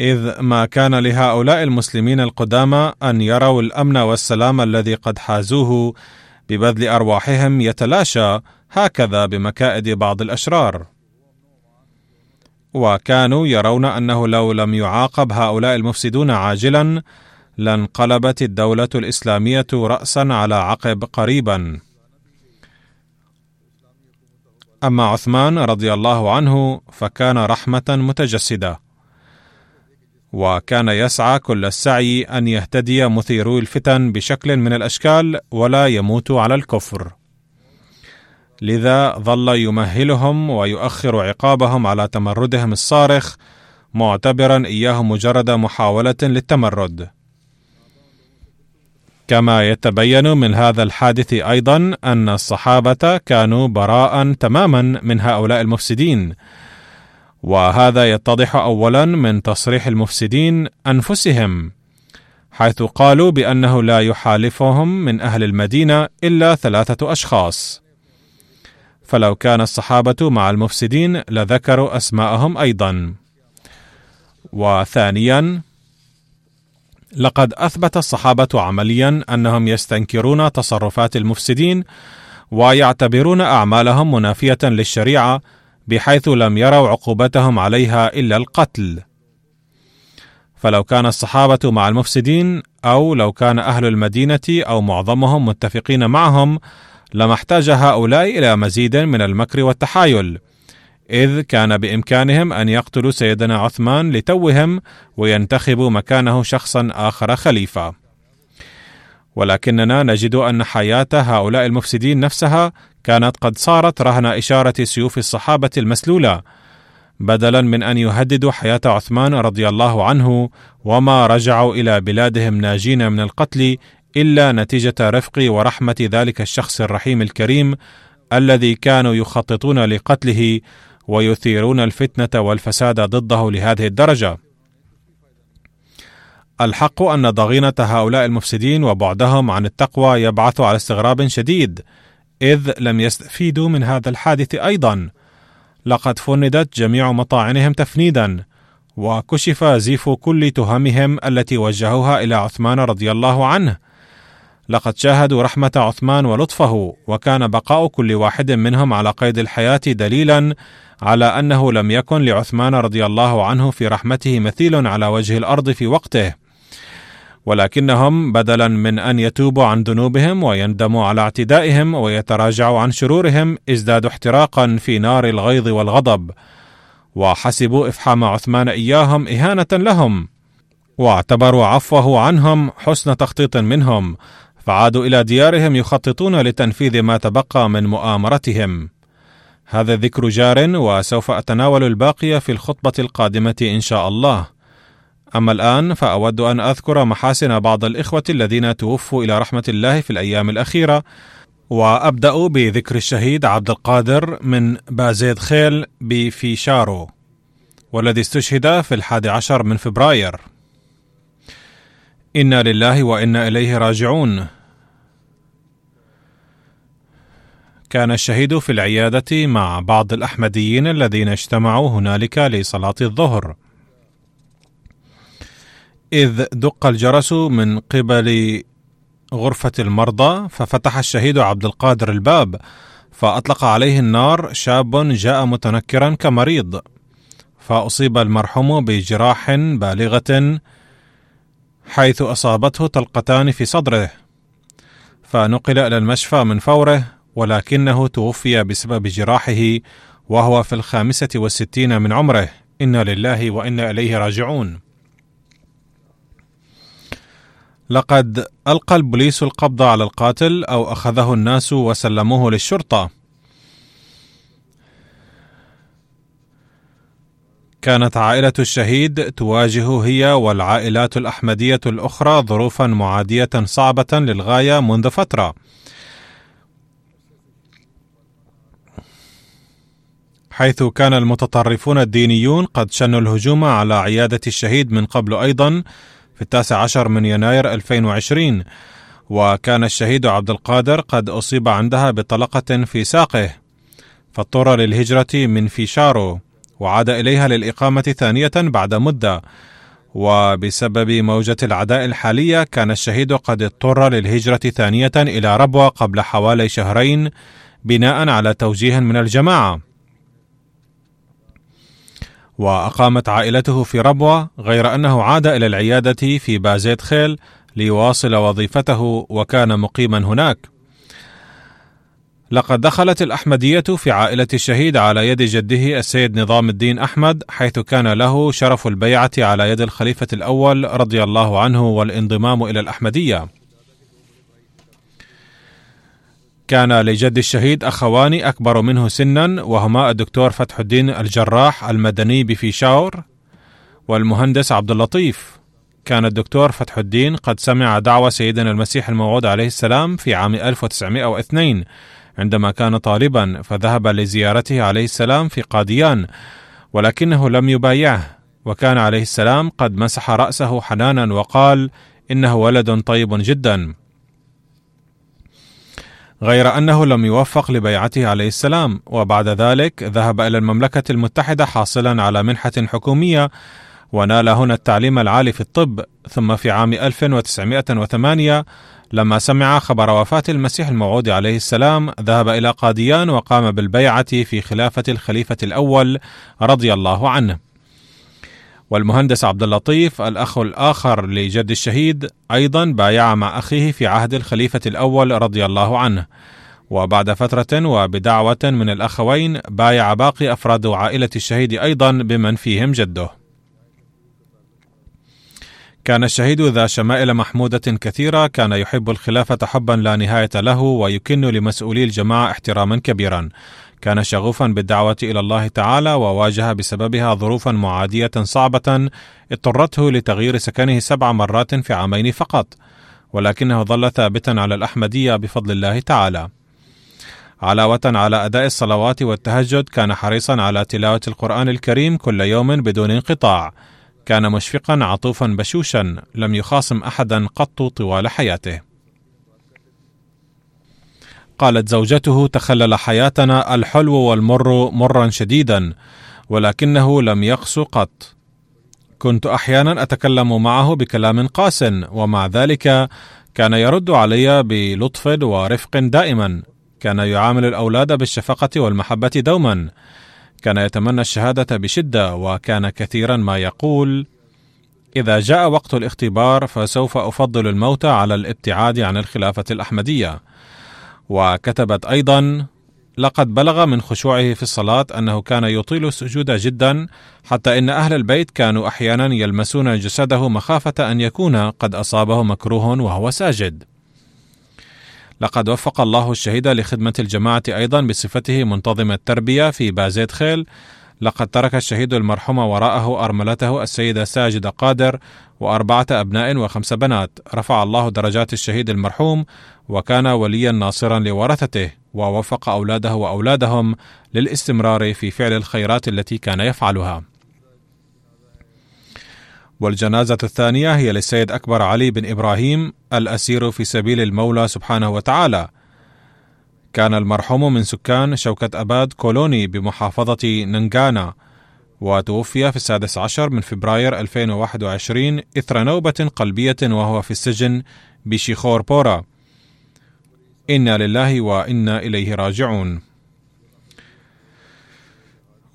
إذ ما كان لهؤلاء المسلمين القدامى أن يروا الأمن والسلام الذي قد حازوه ببذل أرواحهم يتلاشى هكذا بمكائد بعض الأشرار. وكانوا يرون أنه لو لم يعاقب هؤلاء المفسدون عاجلا لانقلبت الدولة الإسلامية راسا على عقب قريبا. أما عثمان رضي الله عنه فكان رحمة متجسدة. وكان يسعى كل السعي أن يهتدي مثيرو الفتن بشكل من الأشكال ولا يموتوا على الكفر. لذا ظل يمهلهم ويؤخر عقابهم على تمردهم الصارخ معتبرا إياه مجرد محاولة للتمرد. كما يتبين من هذا الحادث أيضا أن الصحابة كانوا براء تماما من هؤلاء المفسدين. وهذا يتضح اولا من تصريح المفسدين أنفسهم حيث قالوا بأنه لا يحالفهم من أهل المدينة إلا ثلاثة أشخاص. فلو كان الصحابة مع المفسدين لذكروا أسماءهم أيضا. وثانيا لقد أثبت الصحابة عمليا أنهم يستنكرون تصرفات المفسدين ويعتبرون أعمالهم منافية للشريعة بحيث لم يروا عقوبتهم عليها إلا القتل. فلو كان الصحابة مع المفسدين أو لو كان أهل المدينة أو معظمهم متفقين معهم لما احتاج هؤلاء إلى مزيد من المكر والتحايل إذ كان بإمكانهم أن يقتلوا سيدنا عثمان لتوهم وينتخبوا مكانه شخصا آخر خليفة. ولكننا نجد أن حياة هؤلاء المفسدين نفسها كانت قد صارت رهن إشارة سيوف الصحابة المسلولة بدلا من أن يهددوا حياة عثمان رضي الله عنه وما رجعوا إلى بلادهم ناجين من القتل إلا نتيجة رفق ورحمة ذلك الشخص الرحيم الكريم الذي كانوا يخططون لقتله ويثيرون الفتنة والفساد ضده لهذه الدرجة. الحق أن ضغينة هؤلاء المفسدين وبعدهم عن التقوى يبعث على استغراب شديد إذ لم يستفيدوا من هذا الحادث أيضا. لقد فندت جميع مطاعنهم تفنيدا وكشف زيف كل تهمهم التي وجهوها إلى عثمان رضي الله عنه. لقد شاهدوا رحمة عثمان ولطفه وكان بقاء كل واحد منهم على قيد الحياة دليلا على أنه لم يكن لعثمان رضي الله عنه في رحمته مثيل على وجه الأرض في وقته. ولكنهم بدلا من أن يتوبوا عن ذنوبهم ويندموا على اعتدائهم ويتراجعوا عن شرورهم ازدادوا احتراقا في نار الغيظ والغضب. وحسبوا إفحام عثمان إياهم إهانة لهم. واعتبروا عفوه عنهم حسن تخطيط منهم. فعادوا إلى ديارهم يخططون لتنفيذ ما تبقى من مؤامرتهم. هذا الذكر جار وسوف أتناول الباقي في الخطبة القادمة إن شاء الله. أما الآن فأود أن أذكر محاسن بعض الإخوة الذين توفوا إلى رحمة الله في الأيام الأخيرة وأبدأ بذكر الشهيد عبد القادر من بازيد خيل بفيشارو والذي استشهد في الحادي عشر من فبراير. إنا لله وإنا إليه راجعون. كان الشهيد في العيادة مع بعض الأحمديين الذين اجتمعوا هنالك لصلاة الظهر. إذ دق الجرس من قبل غرفة المرضى ففتح الشهيد عبد القادر الباب فأطلق عليه النار شاب جاء متنكرا كمريض فأصيب المرحوم بجراح بالغة حيث أصابته طلقتان في صدره فنقل إلى المشفى من فوره ولكنه توفي بسبب جراحه وهو في الخامسة والستين من عمره. إنا لله وإنا إليه راجعون. لقد ألقى البوليس القبض على القاتل أو أخذه الناس وسلموه للشرطة. كانت عائلة الشهيد تواجه هي والعائلات الأحمدية الأخرى ظروفا معادية صعبة للغاية منذ فترة. حيث كان المتطرفون الدينيون قد شنوا الهجوم على عيادة الشهيد من قبل أيضا في التاسع عشر من يناير 2020 وكان الشهيد عبد القادر قد أصيب عندها بطلقة في ساقه فاضطر للهجرة من فيشارو وعاد إليها للإقامة ثانية بعد مدة وبسبب موجة العداء الحالية كان الشهيد قد اضطر للهجرة ثانية إلى ربوة قبل حوالي شهرين بناء على توجيه من الجماعة. وأقامت عائلته في ربوة غير أنه عاد إلى العيادة في بازيت خيل ليواصل وظيفته وكان مقيما هناك لقد دخلت الأحمدية في عائلة الشهيد على يد جده السيد نظام الدين أحمد حيث كان له شرف البيعة على يد الخليفة الأول رضي الله عنه والانضمام إلى الأحمدية. كان لجد الشهيد أخوان أكبر منه سنا وهما الدكتور فتح الدين الجراح المدني بفيشاور والمهندس عبد اللطيف. كان الدكتور فتح الدين قد سمع دعوة سيدنا المسيح الموعود عليه السلام في عام 1902 عندما كان طالبا فذهب لزيارته عليه السلام في قاديان ولكنه لم يبايعه وكان عليه السلام قد مسح رأسه حنانا وقال إنه ولد طيب جدا غير أنه لم يوفق لبيعته عليه السلام وبعد ذلك ذهب إلى المملكة المتحدة حاصلا على منحة حكومية ونال هنا التعليم العالي في الطب ثم في عام 1908 لما سمع خبر وفاة المسيح الموعود عليه السلام ذهب إلى قاديان وقام بالبيعة في خلافة الخليفة الأول رضي الله عنه. والمهندس عبد اللطيف الأخ الآخر لجد الشهيد أيضا بايع مع أخيه في عهد الخليفة الأول رضي الله عنه. وبعد فترة وبدعوة من الأخوين بايع باقي أفراد عائلة الشهيد أيضا بمن فيهم جده. كان الشهيد ذا شمائل محمودة كثيرة كان يحب الخلافة حبا لا نهاية له ويكن لمسؤولي الجماعة احتراما كبيرا كان شغوفا بالدعوة إلى الله تعالى وواجه بسببها ظروفا معادية صعبة اضطرته لتغيير سكنه سبع مرات في عامين فقط ولكنه ظل ثابتا على الأحمدية بفضل الله تعالى. علاوة على أداء الصلوات والتهجد كان حريصا على تلاوة القرآن الكريم كل يوم بدون انقطاع. كان مشفقا عطوفا بشوشا لم يخاصم احدا قط طوال حياته. قالت زوجته تخلل حياتنا الحلو والمر مرا شديدا ولكنه لم يقس قط. كنت أحيانا أتكلم معه بكلام قاس ومع ذلك كان يرد علي بلطف ورفق دائما. كان يعامل الأولاد بالشفقة والمحبة دوما. كان يتمنى الشهادة بشدة وكان كثيرا ما يقول إذا جاء وقت الاختبار فسوف أفضل الموت على الابتعاد عن الخلافة الأحمدية. وكتبت أيضا لقد بلغ من خشوعه في الصلاة أنه كان يطيل السجود جدا حتى إن أهل البيت كانوا أحيانا يلمسون جسده مخافة أن يكون قد أصابه مكروه وهو ساجد. لقد وفق الله الشهيد لخدمة الجماعة أيضا بصفته منتظم التربية في بازيت خيل لقد ترك الشهيد المرحوم وراءه أرملته السيدة ساجدة قادر وأربعة أبناء وخمس بنات. رفع الله درجات الشهيد المرحوم وكان وليا ناصرا لورثته ووفق أولاده وأولادهم للاستمرار في فعل الخيرات التي كان يفعلها. والجنازة الثانية هي للسيد أكبر علي بن إبراهيم الأسير في سبيل المولى سبحانه وتعالى. كان المرحوم من سكان شوكة أباد كولوني بمحافظة ننغانا وتوفي في السادس عشر من فبراير 2021 إثر نوبة قلبية وهو في السجن بشيخور بورا. إنا لله وإنا إليه راجعون.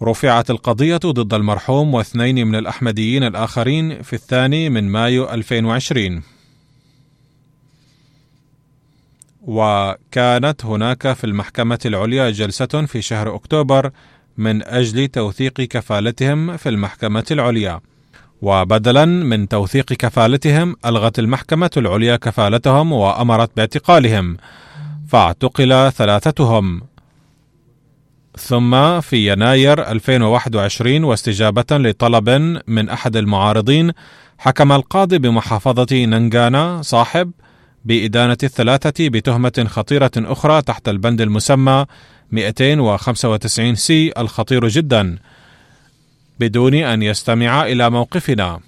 رفعت القضية ضد المرحوم واثنين من الأحمديين الآخرين في الثاني من مايو 2020 وكانت هناك في المحكمة العليا جلسة في شهر أكتوبر من أجل توثيق كفالتهم في المحكمة العليا. وبدلا من توثيق كفالتهم ألغت المحكمة العليا كفالتهم وأمرت باعتقالهم فاعتقل ثلاثتهم. ثم في يناير 2021 واستجابة لطلب من أحد المعارضين حكم القاضي بمحافظة ننغانا صاحب بإدانة الثلاثة بتهمة خطيرة أخرى تحت البند المسمى 295 سي الخطير جدا بدون أن يستمع إلى موقفنا.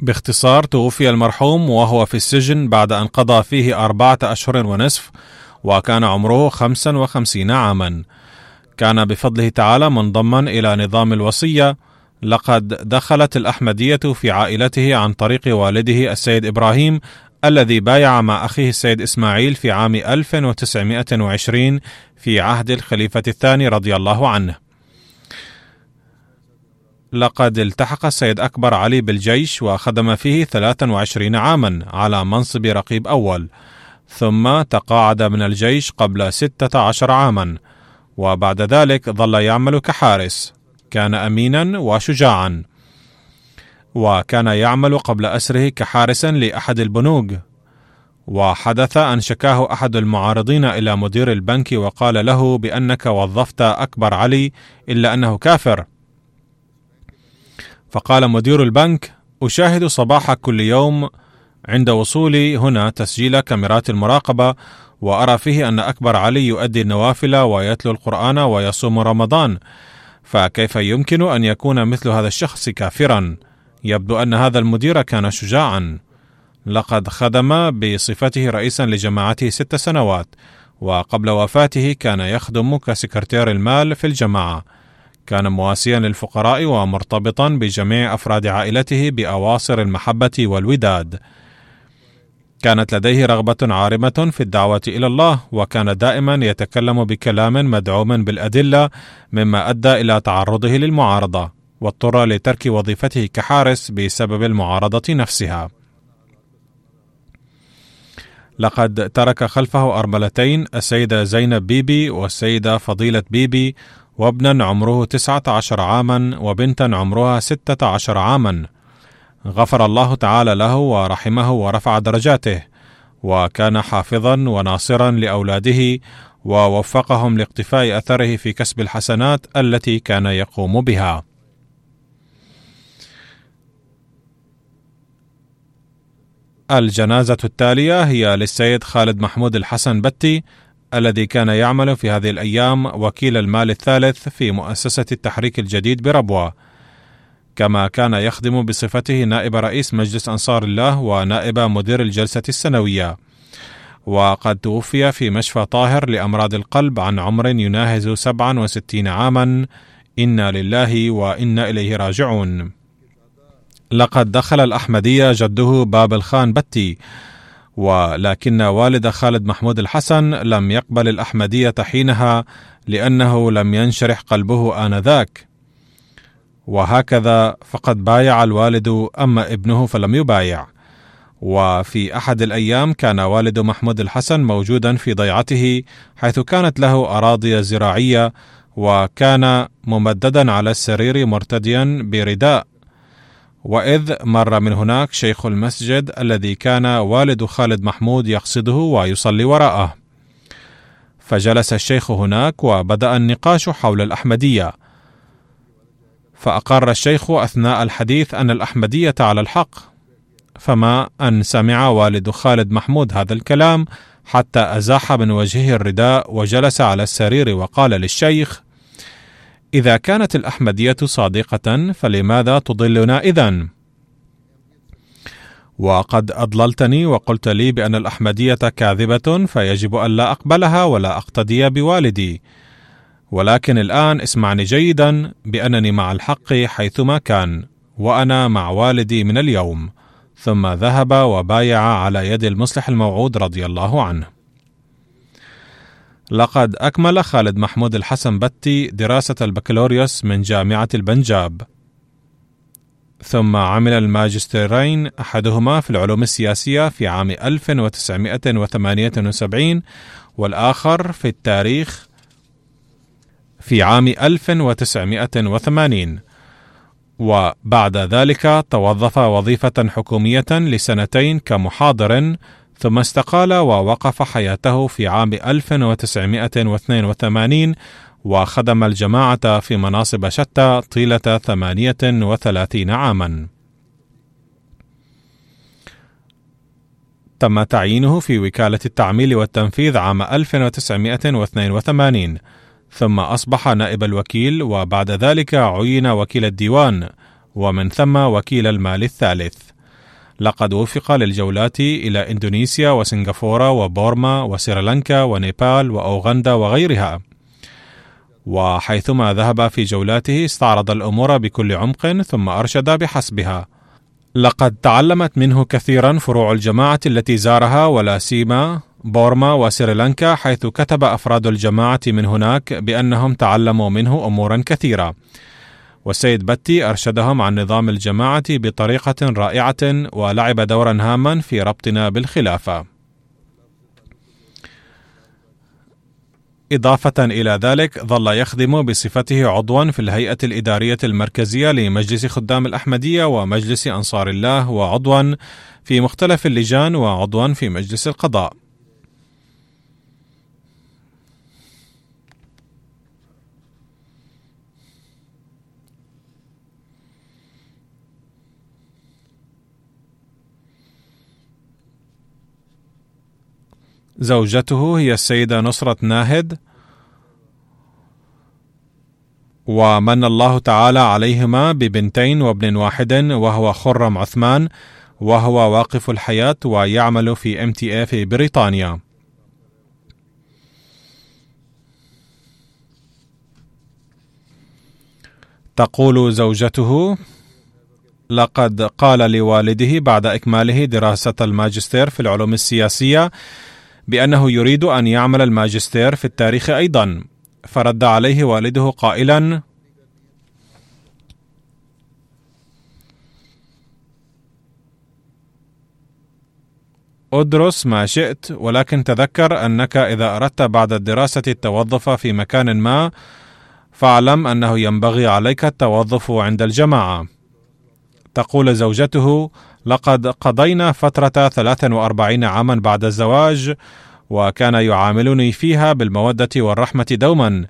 باختصار توفي المرحوم وهو في السجن بعد أن قضى فيه أربعة أشهر ونصف وكان عمره 55 عاما. كان بفضله تعالى منضما إلى نظام الوصية لقد دخلت الأحمدية في عائلته عن طريق والده السيد إبراهيم الذي بايع مع أخيه السيد إسماعيل في عام 1920 في عهد الخليفة الثاني رضي الله عنه. لقد التحق السيد أكبر علي بالجيش وخدم فيه 23 عاما على منصب رقيب أول، ثم تقاعد من الجيش قبل 16 عاما، وبعد ذلك ظل يعمل كحارس. كان أمينا وشجاعا. وكان يعمل قبل أسره كحارس لأحد البنوك وحدث أن شكاه أحد المعارضين إلى مدير البنك وقال له بأنك وظفت أكبر علي إلا أنه كافر فقال مدير البنك أشاهد صباح كل يوم عند وصولي هنا تسجيل كاميرات المراقبة وأرى فيه أن أكبر علي يؤدي النوافل ويتلو القرآن ويصوم رمضان فكيف يمكن أن يكون مثل هذا الشخص كافرا؟ يبدو أن هذا المدير كان شجاعا. لقد خدم بصفته رئيسا لجماعته ست سنوات وقبل وفاته كان يخدم كسكرتير المال في الجماعة. كان مواسيا للفقراء ومرتبطا بجميع أفراد عائلته بأواصر المحبة والوداد. كانت لديه رغبة عارمة في الدعوة إلى الله وكان دائما يتكلم بكلام مدعوم بالأدلة مما أدى إلى تعرضه للمعارضة. واضطر لترك وظيفته كحارس بسبب المعارضة نفسها. لقد ترك خلفه أرملتين السيدة زينب بيبي والسيدة فضيلة بيبي وابنا عمره تسعة عشر عاما وبنتا عمرها ستة عشر عاما غفر الله تعالى له ورحمه ورفع درجاته وكان حافظا وناصرا لأولاده ووفقهم لاقتفاء أثره في كسب الحسنات التي كان يقوم بها الجنازة التالية هي للسيد خالد محمود الحسن بتي الذي كان يعمل في هذه الأيام وكيل المال الثالث في مؤسسة التحريك الجديد بربوة. كما كان يخدم بصفته نائب رئيس مجلس أنصار الله ونائب مدير الجلسة السنوية. وقد توفي في مشفى طاهر لأمراض القلب عن عمر يناهز 67 عاما. إنا لله وإنا إليه راجعون. لقد دخل الأحمدية جده باب الخان بتي ولكن والد خالد محمود الحسن لم يقبل الأحمدية حينها لأنه لم ينشرح قلبه آنذاك. وهكذا فقد بايع الوالد أما ابنه فلم يبايع. وفي أحد الأيام كان والد محمود الحسن موجودا في ضيعته حيث كانت له أراضي زراعية وكان ممددا على السرير مرتديا برداء. وإذ مر من هناك شيخ المسجد الذي كان والد خالد محمود يقصده ويصلي وراءه. فجلس الشيخ هناك وبدأ النقاش حول الأحمدية. فأقر الشيخ أثناء الحديث أن الأحمدية على الحق. فما أن سمع والد خالد محمود هذا الكلام حتى أزاح من وجهه الرداء وجلس على السرير وقال للشيخ إذا كانت الأحمدية صادقة فلماذا تضلنا إذن؟ وقد أضللتني وقلت لي بأن الأحمدية كاذبة فيجب الا أقبلها ولا أقتدي بوالدي. ولكن الآن اسمعني جيدا بأنني مع الحق حيثما كان وأنا مع والدي من اليوم. ثم ذهب وبايع على يد المصلح الموعود رضي الله عنه. لقد أكمل خالد محمود الحسن بتي دراسة البكالوريوس من جامعة البنجاب. ثم عمل الماجستيرين أحدهما في العلوم السياسية في عام 1978 والآخر في التاريخ في عام 1980 وبعد ذلك توظف وظيفة حكومية لسنتين كمحاضر ثم استقال ووقف حياته في عام 1982 وخدم الجماعة في مناصب شتى طيلة 38 عاما. تم تعيينه في وكالة التعميل والتنفيذ عام 1982 ثم أصبح نائب الوكيل وبعد ذلك عين وكيل الديوان ومن ثم وكيل المال الثالث لقد وفق للجولات إلى إندونيسيا وسنغافورة وبورما وسريلانكا ونيبال وأوغندا وغيرها. وحيثما ذهب في جولاته استعرض الأمور بكل عمق ثم أرشد بحسبها. لقد تعلمت منه كثيرا فروع الجماعة التي زارها ولا سيما بورما وسريلانكا حيث كتب أفراد الجماعة من هناك بأنهم تعلموا منه امورا كثيرة. والسيد بتي أرشدهم عن نظام الجماعة بطريقة رائعة ولعب دورا هاما في ربطنا بالخلافة إضافة إلى ذلك ظل يخدم بصفته عضوا في الهيئة الإدارية المركزية لمجلس خدام الأحمدية ومجلس أنصار الله وعضوا في مختلف اللجان وعضوا في مجلس القضاء. زوجته هي السيدة نصرة ناهد. ومن الله تعالى عليهما ببنتين وابن واحد وهو خرم عثمان وهو واقف الحياة ويعمل في ام تي في بريطانيا. تقول زوجته لقد قال لوالده بعد إكماله دراسة الماجستير في العلوم السياسية بأنه يريد أن يعمل الماجستير في التاريخ أيضا. فرد عليه والده قائلا أدرس ما شئت ولكن تذكر أنك إذا أردت بعد الدراسة التوظف في مكان ما فاعلم أنه ينبغي عليك التوظف عند الجماعة. تقول زوجته لقد قضينا فترة 43 عاما بعد الزواج وكان يعاملني فيها بالمودة والرحمة دوما.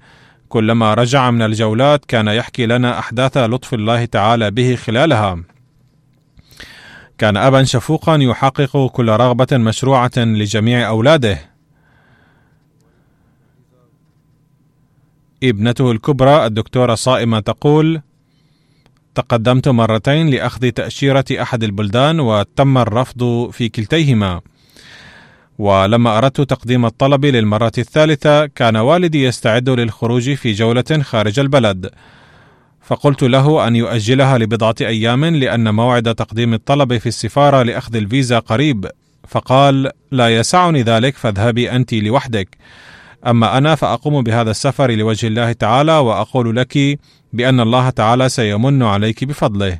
كلما رجع من الجولات كان يحكي لنا أحداث لطف الله تعالى به خلالها. كان أبا شفوقا يحقق كل رغبة مشروعة لجميع أولاده. ابنته الكبرى الدكتورة صائمة تقول: تقدمت مرتين لأخذ تأشيرة أحد البلدان وتم الرفض في كلتيهما. ولما أردت تقديم الطلب للمرة الثالثة كان والدي يستعد للخروج في جولة خارج البلد. فقلت له أن يؤجلها لبضعة أيام لأن موعد تقديم الطلب في السفارة لأخذ الفيزا قريب. فقال لا يسعني ذلك فاذهبي أنت لوحدك. أما أنا فأقوم بهذا السفر لوجه الله تعالى وأقول لك بأن الله تعالى سيمن عليك بفضله.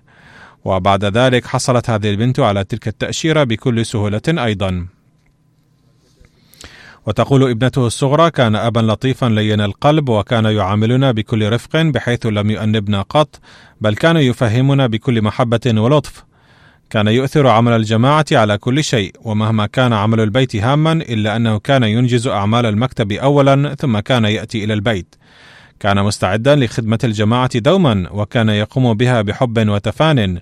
وبعد ذلك حصلت هذه البنت على تلك التأشيرة بكل سهولة أيضا. وتقول ابنته الصغرى كان ابا لطيفا لين القلب وكان يعاملنا بكل رفق بحيث لم يؤنبنا قط بل كان يفهمنا بكل محبة ولطف. كان يؤثر عمل الجماعة على كل شيء ومهما كان عمل البيت هاما إلا أنه كان ينجز أعمال المكتب اولا ثم كان يأتي إلى البيت. كان مستعدا لخدمة الجماعة دوما وكان يقوم بها بحب وتفان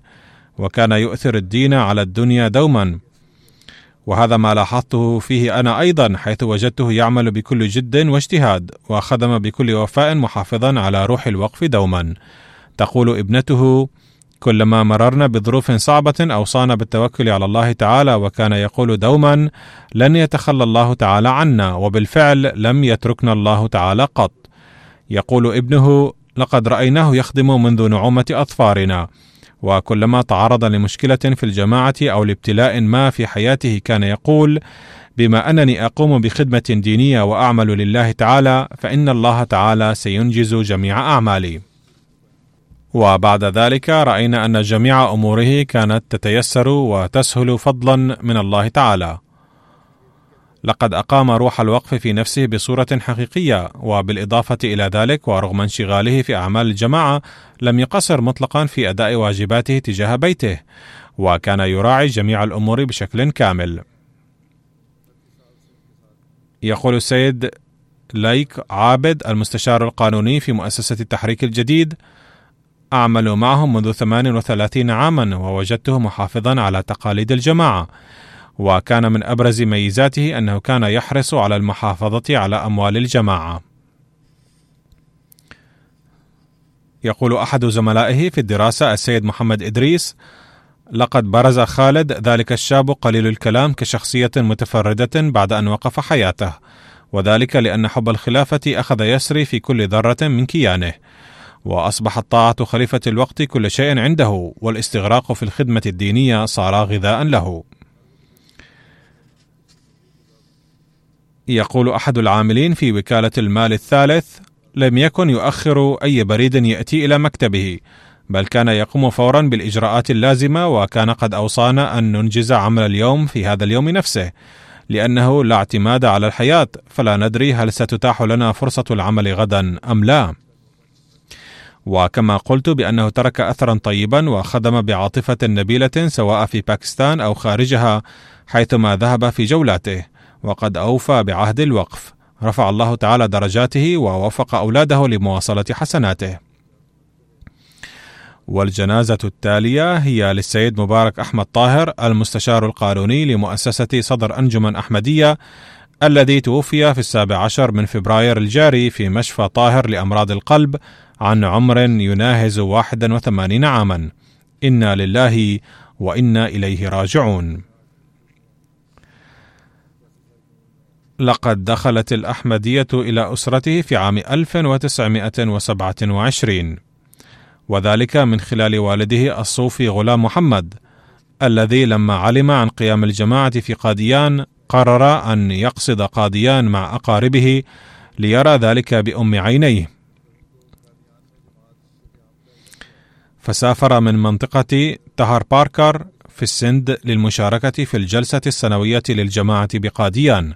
وكان يؤثر الدين على الدنيا دوما. وهذا ما لاحظته فيه أنا أيضا حيث وجدته يعمل بكل جد واجتهاد وخدم بكل وفاء محافظا على روح الوقف دوما. تقول ابنته كلما مررنا بظروف صعبة أوصانا بالتوكل على الله تعالى وكان يقول دوما لن يتخلى الله تعالى عنا وبالفعل لم يتركنا الله تعالى قط. يقول ابنه لقد رأيناه يخدم منذ نعومة اظفارنا وكلما تعرض لمشكلة في الجماعة أو لابتلاء ما في حياته كان يقول بما أنني أقوم بخدمة دينية وأعمل لله تعالى فإن الله تعالى سينجز جميع أعمالي. وبعد ذلك رأينا أن جميع أموره كانت تتيسر وتسهل فضلا من الله تعالى. لقد أقام روح الوقف في نفسه بصورة حقيقية وبالإضافة إلى ذلك ورغم انشغاله في أعمال الجماعة لم يقصر مطلقا في أداء واجباته تجاه بيته وكان يراعي جميع الأمور بشكل كامل. يقول السيد لايك عابد المستشار القانوني في مؤسسة التحريك الجديد أعمل معهم منذ 38 عاما ووجدته محافظا على تقاليد الجماعة. وكان من أبرز ميزاته أنه كان يحرص على المحافظة على أموال الجماعة. يقول أحد زملائه في الدراسة السيد محمد إدريس لقد برز خالد ذلك الشاب قليل الكلام كشخصية متفردة بعد أن وقف حياته وذلك لأن حب الخلافة أخذ يسري في كل ذرة من كيانه واصبحت طاعه خليفة الوقت كل شيء عنده والإستغراق في الخدمة الدينية صار غذاء له. يقول أحد العاملين في وكالة المال الثالث لم يكن يؤخر أي بريد يأتي إلى مكتبه بل كان يقوم فورا بالإجراءات اللازمة وكان قد أوصانا أن ننجز عمل اليوم في هذا اليوم نفسه لأنه لا اعتماد على الحياة فلا ندري هل ستتاح لنا فرصة العمل غدا أم لا. وكما قلت بأنه ترك اثرا طيبا وخدم بعاطفة نبيلة سواء في باكستان أو خارجها حيثما ذهب في جولاته. وقد أوفى بعهد الوقف. رفع الله تعالى درجاته ووفق أولاده لمواصلة حسناته. والجنازة التالية هي للسيد مبارك أحمد طاهر المستشار القانوني لمؤسسة صدر أنجمن أحمدية الذي توفي في السابع عشر من فبراير الجاري في مشفى طاهر لأمراض القلب عن عمر يناهز 81 عاما. إنا لله وإنا إليه راجعون. لقد دخلت الأحمدية إلى أسرته في عام 1927 وذلك من خلال والده الصوفي غلام محمد الذي لما علم عن قيام الجماعة في قاديان قرر أن يقصد قاديان مع أقاربه ليرى ذلك بأم عينيه. فسافر من منطقة تهر باركر في السند للمشاركة في الجلسة السنوية للجماعة بقاديان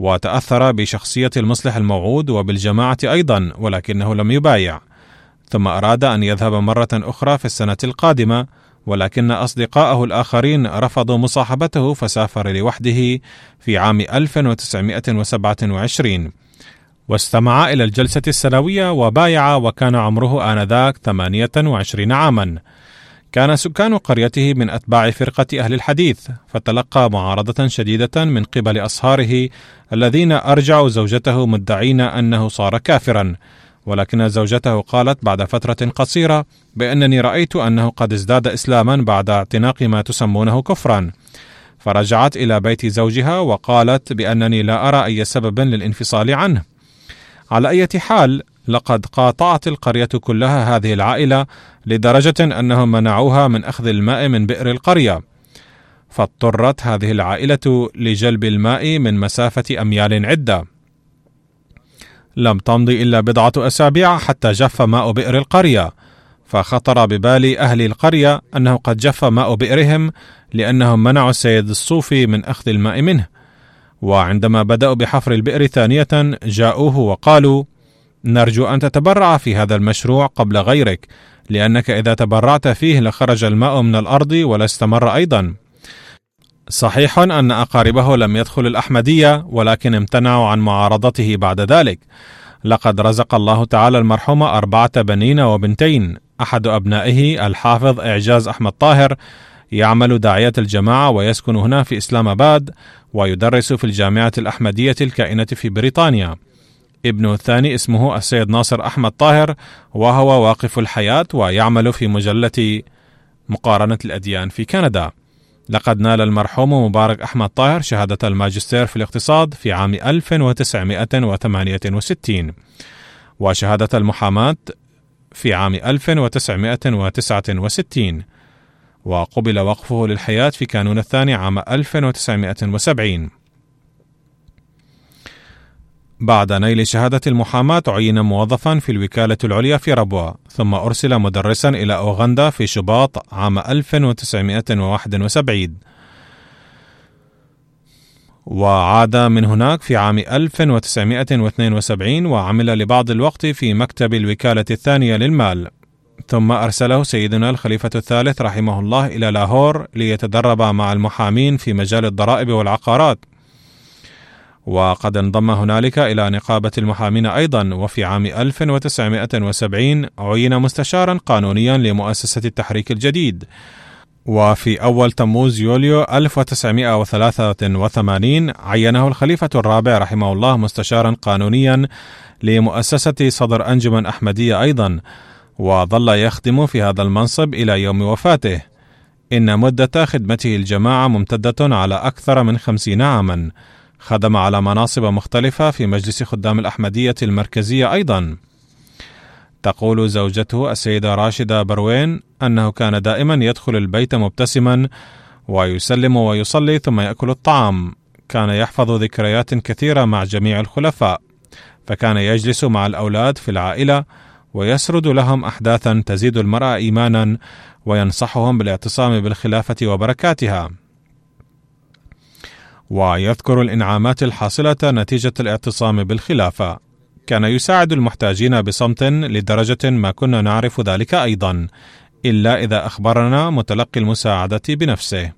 وتأثر بشخصية المصلح الموعود وبالجماعة أيضا ولكنه لم يبايع. ثم أراد أن يذهب مرة أخرى في السنة القادمة ولكن أصدقاءه الآخرين رفضوا مصاحبته فسافر لوحده في عام 1927 واستمع إلى الجلسة السنوية وبايع وكان عمره آنذاك 28 عاما. كان سكان قريته من أتباع فرقة أهل الحديث فتلقى معارضة شديدة من قبل أصهاره الذين أرجعوا زوجته مدعين أنه صار كافرا. ولكن زوجته قالت بعد فترة قصيرة بأنني رأيت أنه قد ازداد إسلاما بعد اعتناق ما تسمونه كفرا. فرجعت إلى بيت زوجها وقالت بأنني لا أرى أي سبب للانفصال عنه. على أي حال لقد قاطعت القرية كلها هذه العائلة لدرجة أنهم منعوها من أخذ الماء من بئر القرية. فاضطرت هذه العائلة لجلب الماء من مسافة أميال عدة. لم تمضي إلا بضعة أسابيع حتى جف ماء بئر القرية. فخطر ببال أهل القرية أنه قد جف ماء بئرهم لأنهم منعوا السيد الصوفي من أخذ الماء منه. وعندما بدأوا بحفر البئر ثانية جاءوه وقالوا: نرجو أن تتبرع في هذا المشروع قبل غيرك، لأنك إذا تبرعت فيه لخرج الماء من الأرض ولا استمر أيضا. صحيح أن أقاربه لم يدخلوا الأحمدية ولكن امتنعوا عن معارضته بعد ذلك. لقد رزق الله تعالى المرحوم أربعة بنين وبنتين، أحد أبنائه الحافظ إعجاز أحمد طاهر يعمل داعية الجماعة ويسكن هنا في إسلام آباد ويدرس في الجامعة الأحمدية الكائنة في بريطانيا. ابنه الثاني اسمه السيد ناصر أحمد طاهر وهو واقف الحياة ويعمل في مجلة مقارنة الأديان في كندا. لقد نال المرحوم مبارك أحمد طاهر شهادة الماجستير في الاقتصاد في عام 1968 وشهادة المحاماة في عام 1969 وقبل وقفه للحياة في كانون الثاني عام 1970 بعد نيل شهادة المحاماة عين موظفا في الوكالة العليا في ربوة ثم أرسل مدرسا إلى أوغندا في شباط عام 1971 وعاد من هناك في عام 1972 وعمل لبعض الوقت في مكتب الوكالة الثانية للمال. ثم أرسله سيدنا الخليفة الثالث رحمه الله إلى لاهور ليتدرب مع المحامين في مجال الضرائب والعقارات. وقد انضم هنالك إلى نقابة المحامين أيضا وفي عام 1970 عين مستشارا قانونيا لمؤسسة التحريك الجديد. وفي أول تموز يوليو 1983 عينه الخليفة الرابع رحمه الله مستشارا قانونيا لمؤسسة صدر أنجمن أحمدية أيضا. وظل يخدم في هذا المنصب إلى يوم وفاته. إن مدة خدمته الجماعة ممتدة على أكثر من خمسين عاما. خدم على مناصب مختلفة في مجلس خدام الأحمدية المركزية أيضا. تقول زوجته السيدة راشدة بروين أنه كان دائما يدخل البيت مبتسما ويسلم ويصلي ثم يأكل الطعام. كان يحفظ ذكريات كثيرة مع جميع الخلفاء. فكان يجلس مع الأولاد في العائلة ويسرد لهم أحداثا تزيد المرأة إيمانا وينصحهم بالاعتصام بالخلافة وبركاتها. ويذكر الإنعامات الحاصلة نتيجة الاعتصام بالخلافة. كان يساعد المحتاجين بصمت لدرجة ما كنا نعرف ذلك أيضا إلا إذا أخبرنا متلقي المساعدة بنفسه.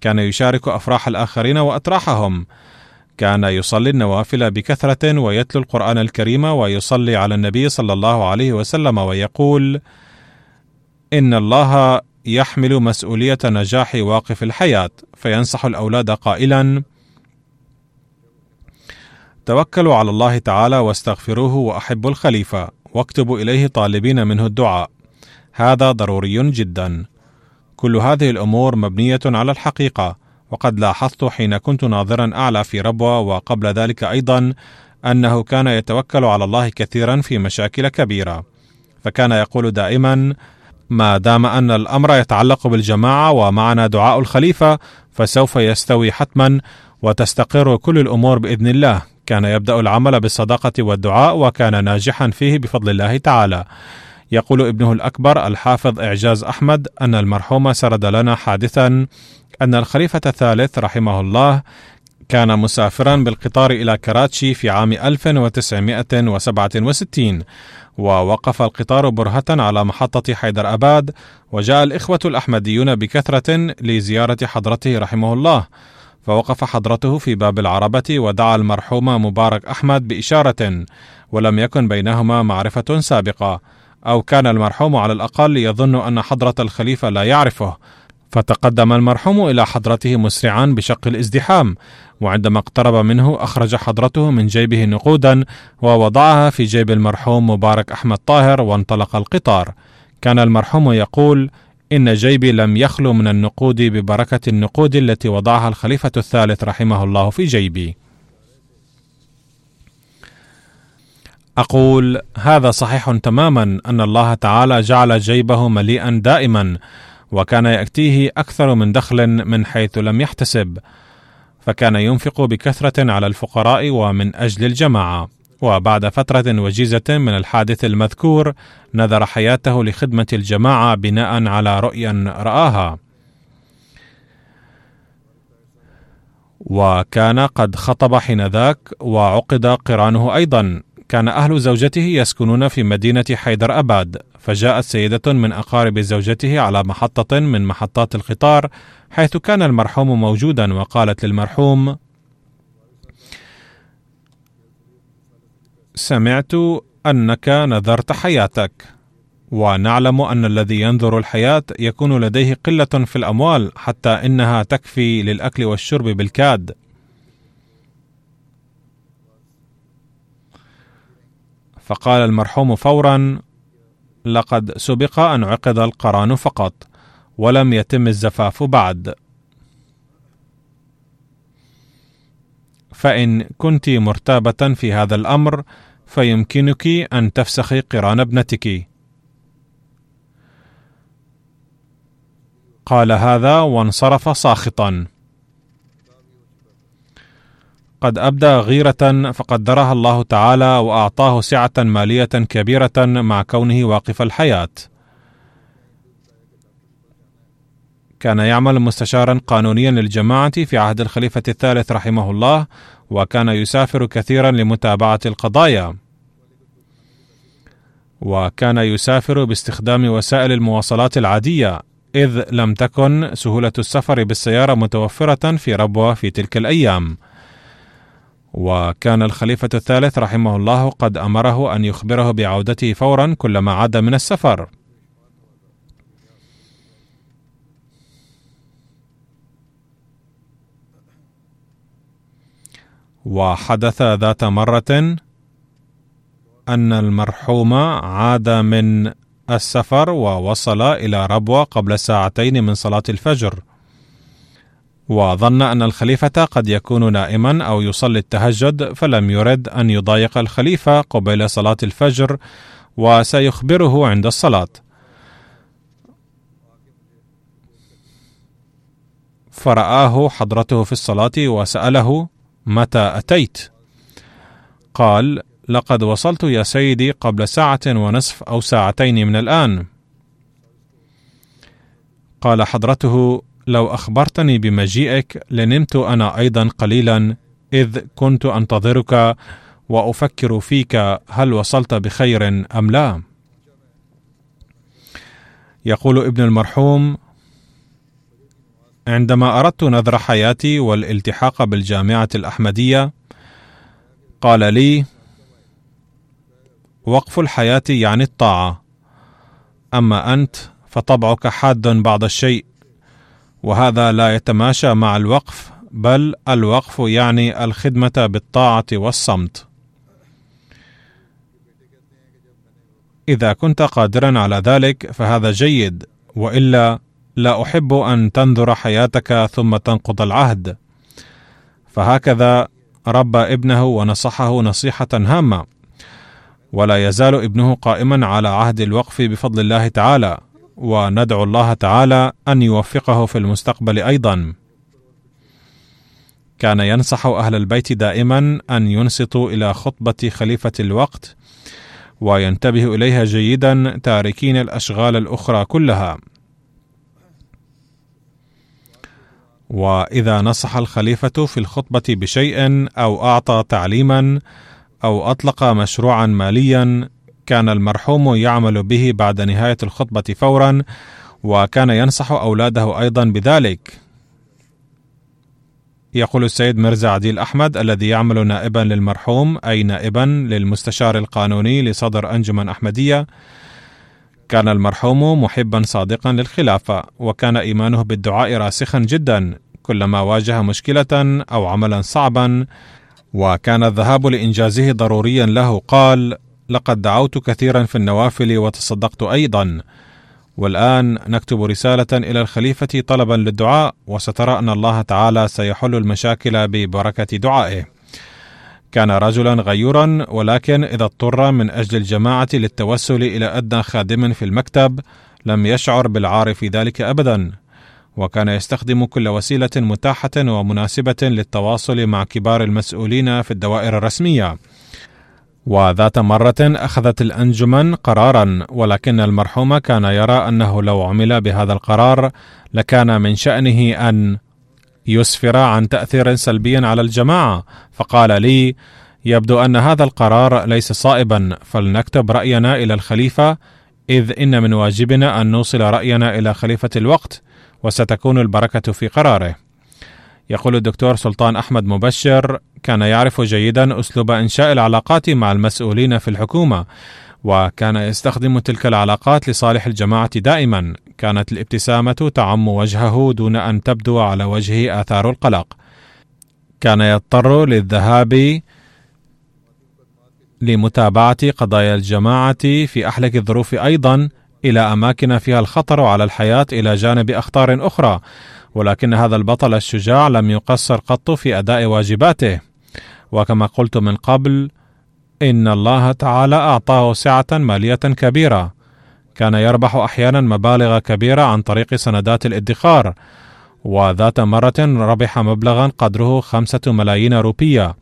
كان يشارك أفراح الآخرين وأتراحهم كان يصلي النوافل بكثرة ويتلو القرآن الكريم ويصلي على النبي صلى الله عليه وسلم ويقول: إن الله يحمل مسؤولية نجاح واقف الحياة، فينصح الأولاد قائلا: توكلوا على الله تعالى واستغفروه وأحبوا الخليفة، واكتبوا إليه طالبين منه الدعاء. هذا ضروري جدا. كل هذه الأمور مبنية على الحقيقة، وقد لاحظت حين كنت ناظرا أعلى في ربوة وقبل ذلك أيضا أنه كان يتوكل على الله كثيرا في مشاكل كبيرة فكان يقول دائما ما دام أن الأمر يتعلق بالجماعة ومعنا دعاء الخليفة فسوف يستوي حتما وتستقر كل الأمور بإذن الله. كان يبدأ العمل بالصداقة والدعاء وكان ناجحا فيه بفضل الله تعالى. يقول ابنه الأكبر الحافظ إعجاز أحمد أن المرحوم سرد لنا حادثا أن الخليفة الثالث رحمه الله كان مسافرا بالقطار إلى كراتشي في عام 1967 ووقف القطار برهة على محطة حيدر أباد وجاء الإخوة الأحمديون بكثرة لزيارة حضرته رحمه الله. فوقف حضرته في باب العربة ودعا المرحوم مبارك أحمد بإشارة ولم يكن بينهما معرفة سابقة. أو كان المرحوم على الأقل يظن أن حضرة الخليفة لا يعرفه. فتقدم المرحوم إلى حضرته مسرعا بشق الازدحام وعندما اقترب منه أخرج حضرته من جيبه نقودا ووضعها في جيب المرحوم مبارك أحمد طاهر وانطلق القطار. كان المرحوم يقول إن جيبي لم يخلو من النقود ببركة النقود التي وضعها الخليفة الثالث رحمه الله في جيبي. أقول هذا صحيح تماما أن الله تعالى جعل جيبه مليئا دائما وكان يأتيه أكثر من دخل من حيث لم يحتسب فكان ينفق بكثرة على الفقراء ومن أجل الجماعة. وبعد فترة وجيزة من الحادث المذكور نذر حياته لخدمة الجماعة بناء على رؤيا رآها. وكان قد خطب حينذاك وعقد قرانه أيضا. كان أهل زوجته يسكنون في مدينة حيدر أباد فجاءت سيدة من أقارب زوجته على محطة من محطات القطار حيث كان المرحوم موجودا وقالت للمرحوم سمعت أنك نذرت حياتك ونعلم أن الذي ينذر الحياة يكون لديه قلة في الأموال حتى إنها تكفي للأكل والشرب بالكاد. فقال المرحوم فورا لقد سبق أن عقد القران فقط ولم يتم الزفاف بعد. فإن كنت مرتابة في هذا الأمر فيمكنك أن تفسخي قران ابنتك. قال هذا وانصرف ساخطا. قد أبدى غيرة فقدرها الله تعالى وأعطاه سعة مالية كبيرة مع كونه واقف الحياة. كان يعمل مستشارا قانونيا للجماعة في عهد الخليفة الثالث رحمه الله وكان يسافر كثيرا لمتابعة القضايا. وكان يسافر باستخدام وسائل المواصلات العادية إذ لم تكن سهولة السفر بالسيارة متوفرة في ربوة في تلك الأيام. وكان الخليفة الثالث رحمه الله قد أمره أن يخبره بعودته فورا كلما عاد من السفر. وحدث ذات مرة أن المرحوم عاد من السفر ووصل إلى ربوة قبل ساعتين من صلاة الفجر. وظن أن الخليفة قد يكون نائما أو يصلي التهجد فلم يرد أن يضايق الخليفة قبيل صلاة الفجر وسيخبره عند الصلاة فرآه حضرته في الصلاة وسأله: متى أتيت؟ قال: لقد وصلت يا سيدي قبل ساعة ونصف أو ساعتين من الآن. قال حضرته: لو أخبرتني بمجيئك لنمت أنا أيضا قليلا إذ كنت أنتظرك وأفكر فيك هل وصلت بخير أم لا. يقول ابن المرحوم: عندما أردت نذر حياتي والالتحاق بالجامعة الأحمدية قال لي: وقف الحياة يعني الطاعة، أما أنت فطبعك حاد بعض الشيء، وهذا لا يتماشى مع الوقف، بل الوقف يعني الخدمة بالطاعة والصمت. إذا كنت قادرا على ذلك فهذا جيد، وإلا لا أحب أن تنذر حياتك ثم تنقض العهد. فهكذا ربى ابنه ونصحه نصيحة هامة. ولا يزال ابنه قائما على عهد الوقف بفضل الله تعالى وندعو الله تعالى أن يوفقه في المستقبل أيضا. كان ينصح أهل البيت دائما أن ينصتوا إلى خطبة خليفة الوقت وينتبهوا إليها جيدا تاركين الأشغال الأخرى كلها. وإذا نصح الخليفة في الخطبة بشيء أو أعطى تعليما أو أطلق مشروعا ماليا كان المرحوم يعمل به بعد نهاية الخطبة فورا وكان ينصح أولاده أيضا بذلك. يقول السيد مرزا عديل أحمد الذي يعمل نائبا للمرحوم أي نائبا للمستشار القانوني لصدر أنجمن أحمدية. كان المرحوم محبا صادقا للخلافة وكان إيمانه بالدعاء راسخا جدا كلما واجه مشكلة أو عملا صعبا وكان الذهاب لإنجازه ضروريا له. قال لقد دعوت كثيرا في النوافل وتصدقت أيضا. والآن نكتب رسالة إلى الخليفة طلبا للدعاء وسترى أن الله تعالى سيحل المشاكل ببركة دعائه. كان رجلا غيورا ولكن إذا اضطر من أجل الجماعة للتوسل إلى أدنى خادم في المكتب لم يشعر بالعار في ذلك ابدا. وكان يستخدم كل وسيلة متاحة ومناسبة للتواصل مع كبار المسؤولين في الدوائر الرسمية. وذات مرة أخذت الأنجمن قرارا ولكن المرحوم كان يرى أنه لو عمل بهذا القرار لكان من شأنه أن يسفر عن تأثير سلبي على الجماعة. فقال لي يبدو أن هذا القرار ليس صائبا فلنكتب رأينا إلى الخليفة إذ إن من واجبنا أن نوصل رأينا إلى خليفة الوقت وستكون البركة في قراره. يقول الدكتور سلطان أحمد مبشر كان يعرف جيدا أسلوب إنشاء العلاقات مع المسؤولين في الحكومة وكان يستخدم تلك العلاقات لصالح الجماعة دائما. كانت الابتسامة تعم وجهه دون أن تبدو على وجهه آثار القلق. كان يضطر للذهاب لمتابعة قضايا الجماعة في أحلك الظروف أيضا إلى أماكن فيها الخطر على الحياة إلى جانب أخطار أخرى. ولكن هذا البطل الشجاع لم يقصر قط في أداء واجباته. وكما قلت من قبل إن الله تعالى أعطاه سعة مالية كبيرة. كان يربح أحيانا مبالغ كبيرة عن طريق سندات الادخار وذات مرة ربح مبلغا قدره خمسة ملايين روبية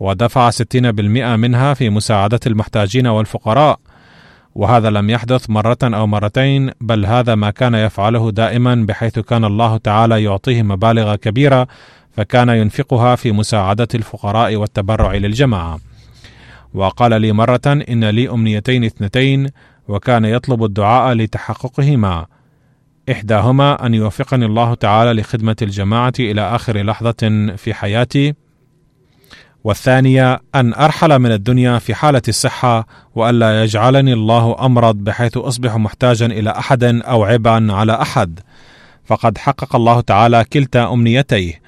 ودفع 60% منها في مساعدة المحتاجين والفقراء. وهذا لم يحدث مرة أو مرتين بل هذا ما كان يفعله دائما بحيث كان الله تعالى يعطيه مبالغ كبيرة فكان ينفقها في مساعدة الفقراء والتبرع للجماعة. وقال لي مرة إن لي أمنيتين اثنتين وكان يطلب الدعاء لتحققهما. إحداهما أن يوفقني الله تعالى لخدمة الجماعة إلى آخر لحظة في حياتي والثانية أن أرحل من الدنيا في حالة الصحة وألا يجعلني الله أمرض بحيث أصبح محتاجا إلى أحد أو عبئا على أحد. فقد حقق الله تعالى كلتا أمنيتيه.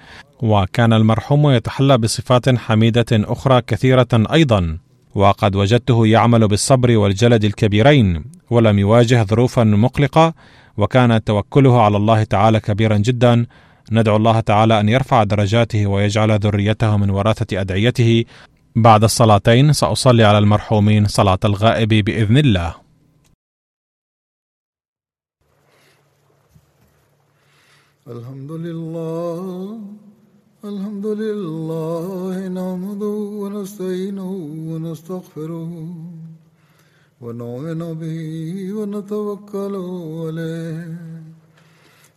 وكان المرحوم يتحلى بصفات حميدة أخرى كثيرة أيضا. وقد وجدته يعمل بالصبر والجلد الكبيرين ولم يواجه ظروفا مقلقة وكان توكله على الله تعالى كبيرا جدا. ندعو الله تعالى أن يرفع درجاته ويجعل ذريته من ورثه أدعيته. بعد الصلاتين سأصلي على المرحومين صلاة الغائب بإذن الله.
الحمد لله الحمد لله نحمده ونستعينه ونستغفره ونؤمن به ونتوكل عليه.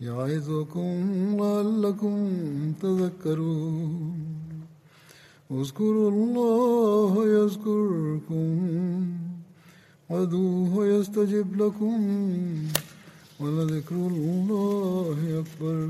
يعظكم لعلكم تذكرون اذكروا الله يذكركم ودوه يستجب لكم ولذكر الله أكبر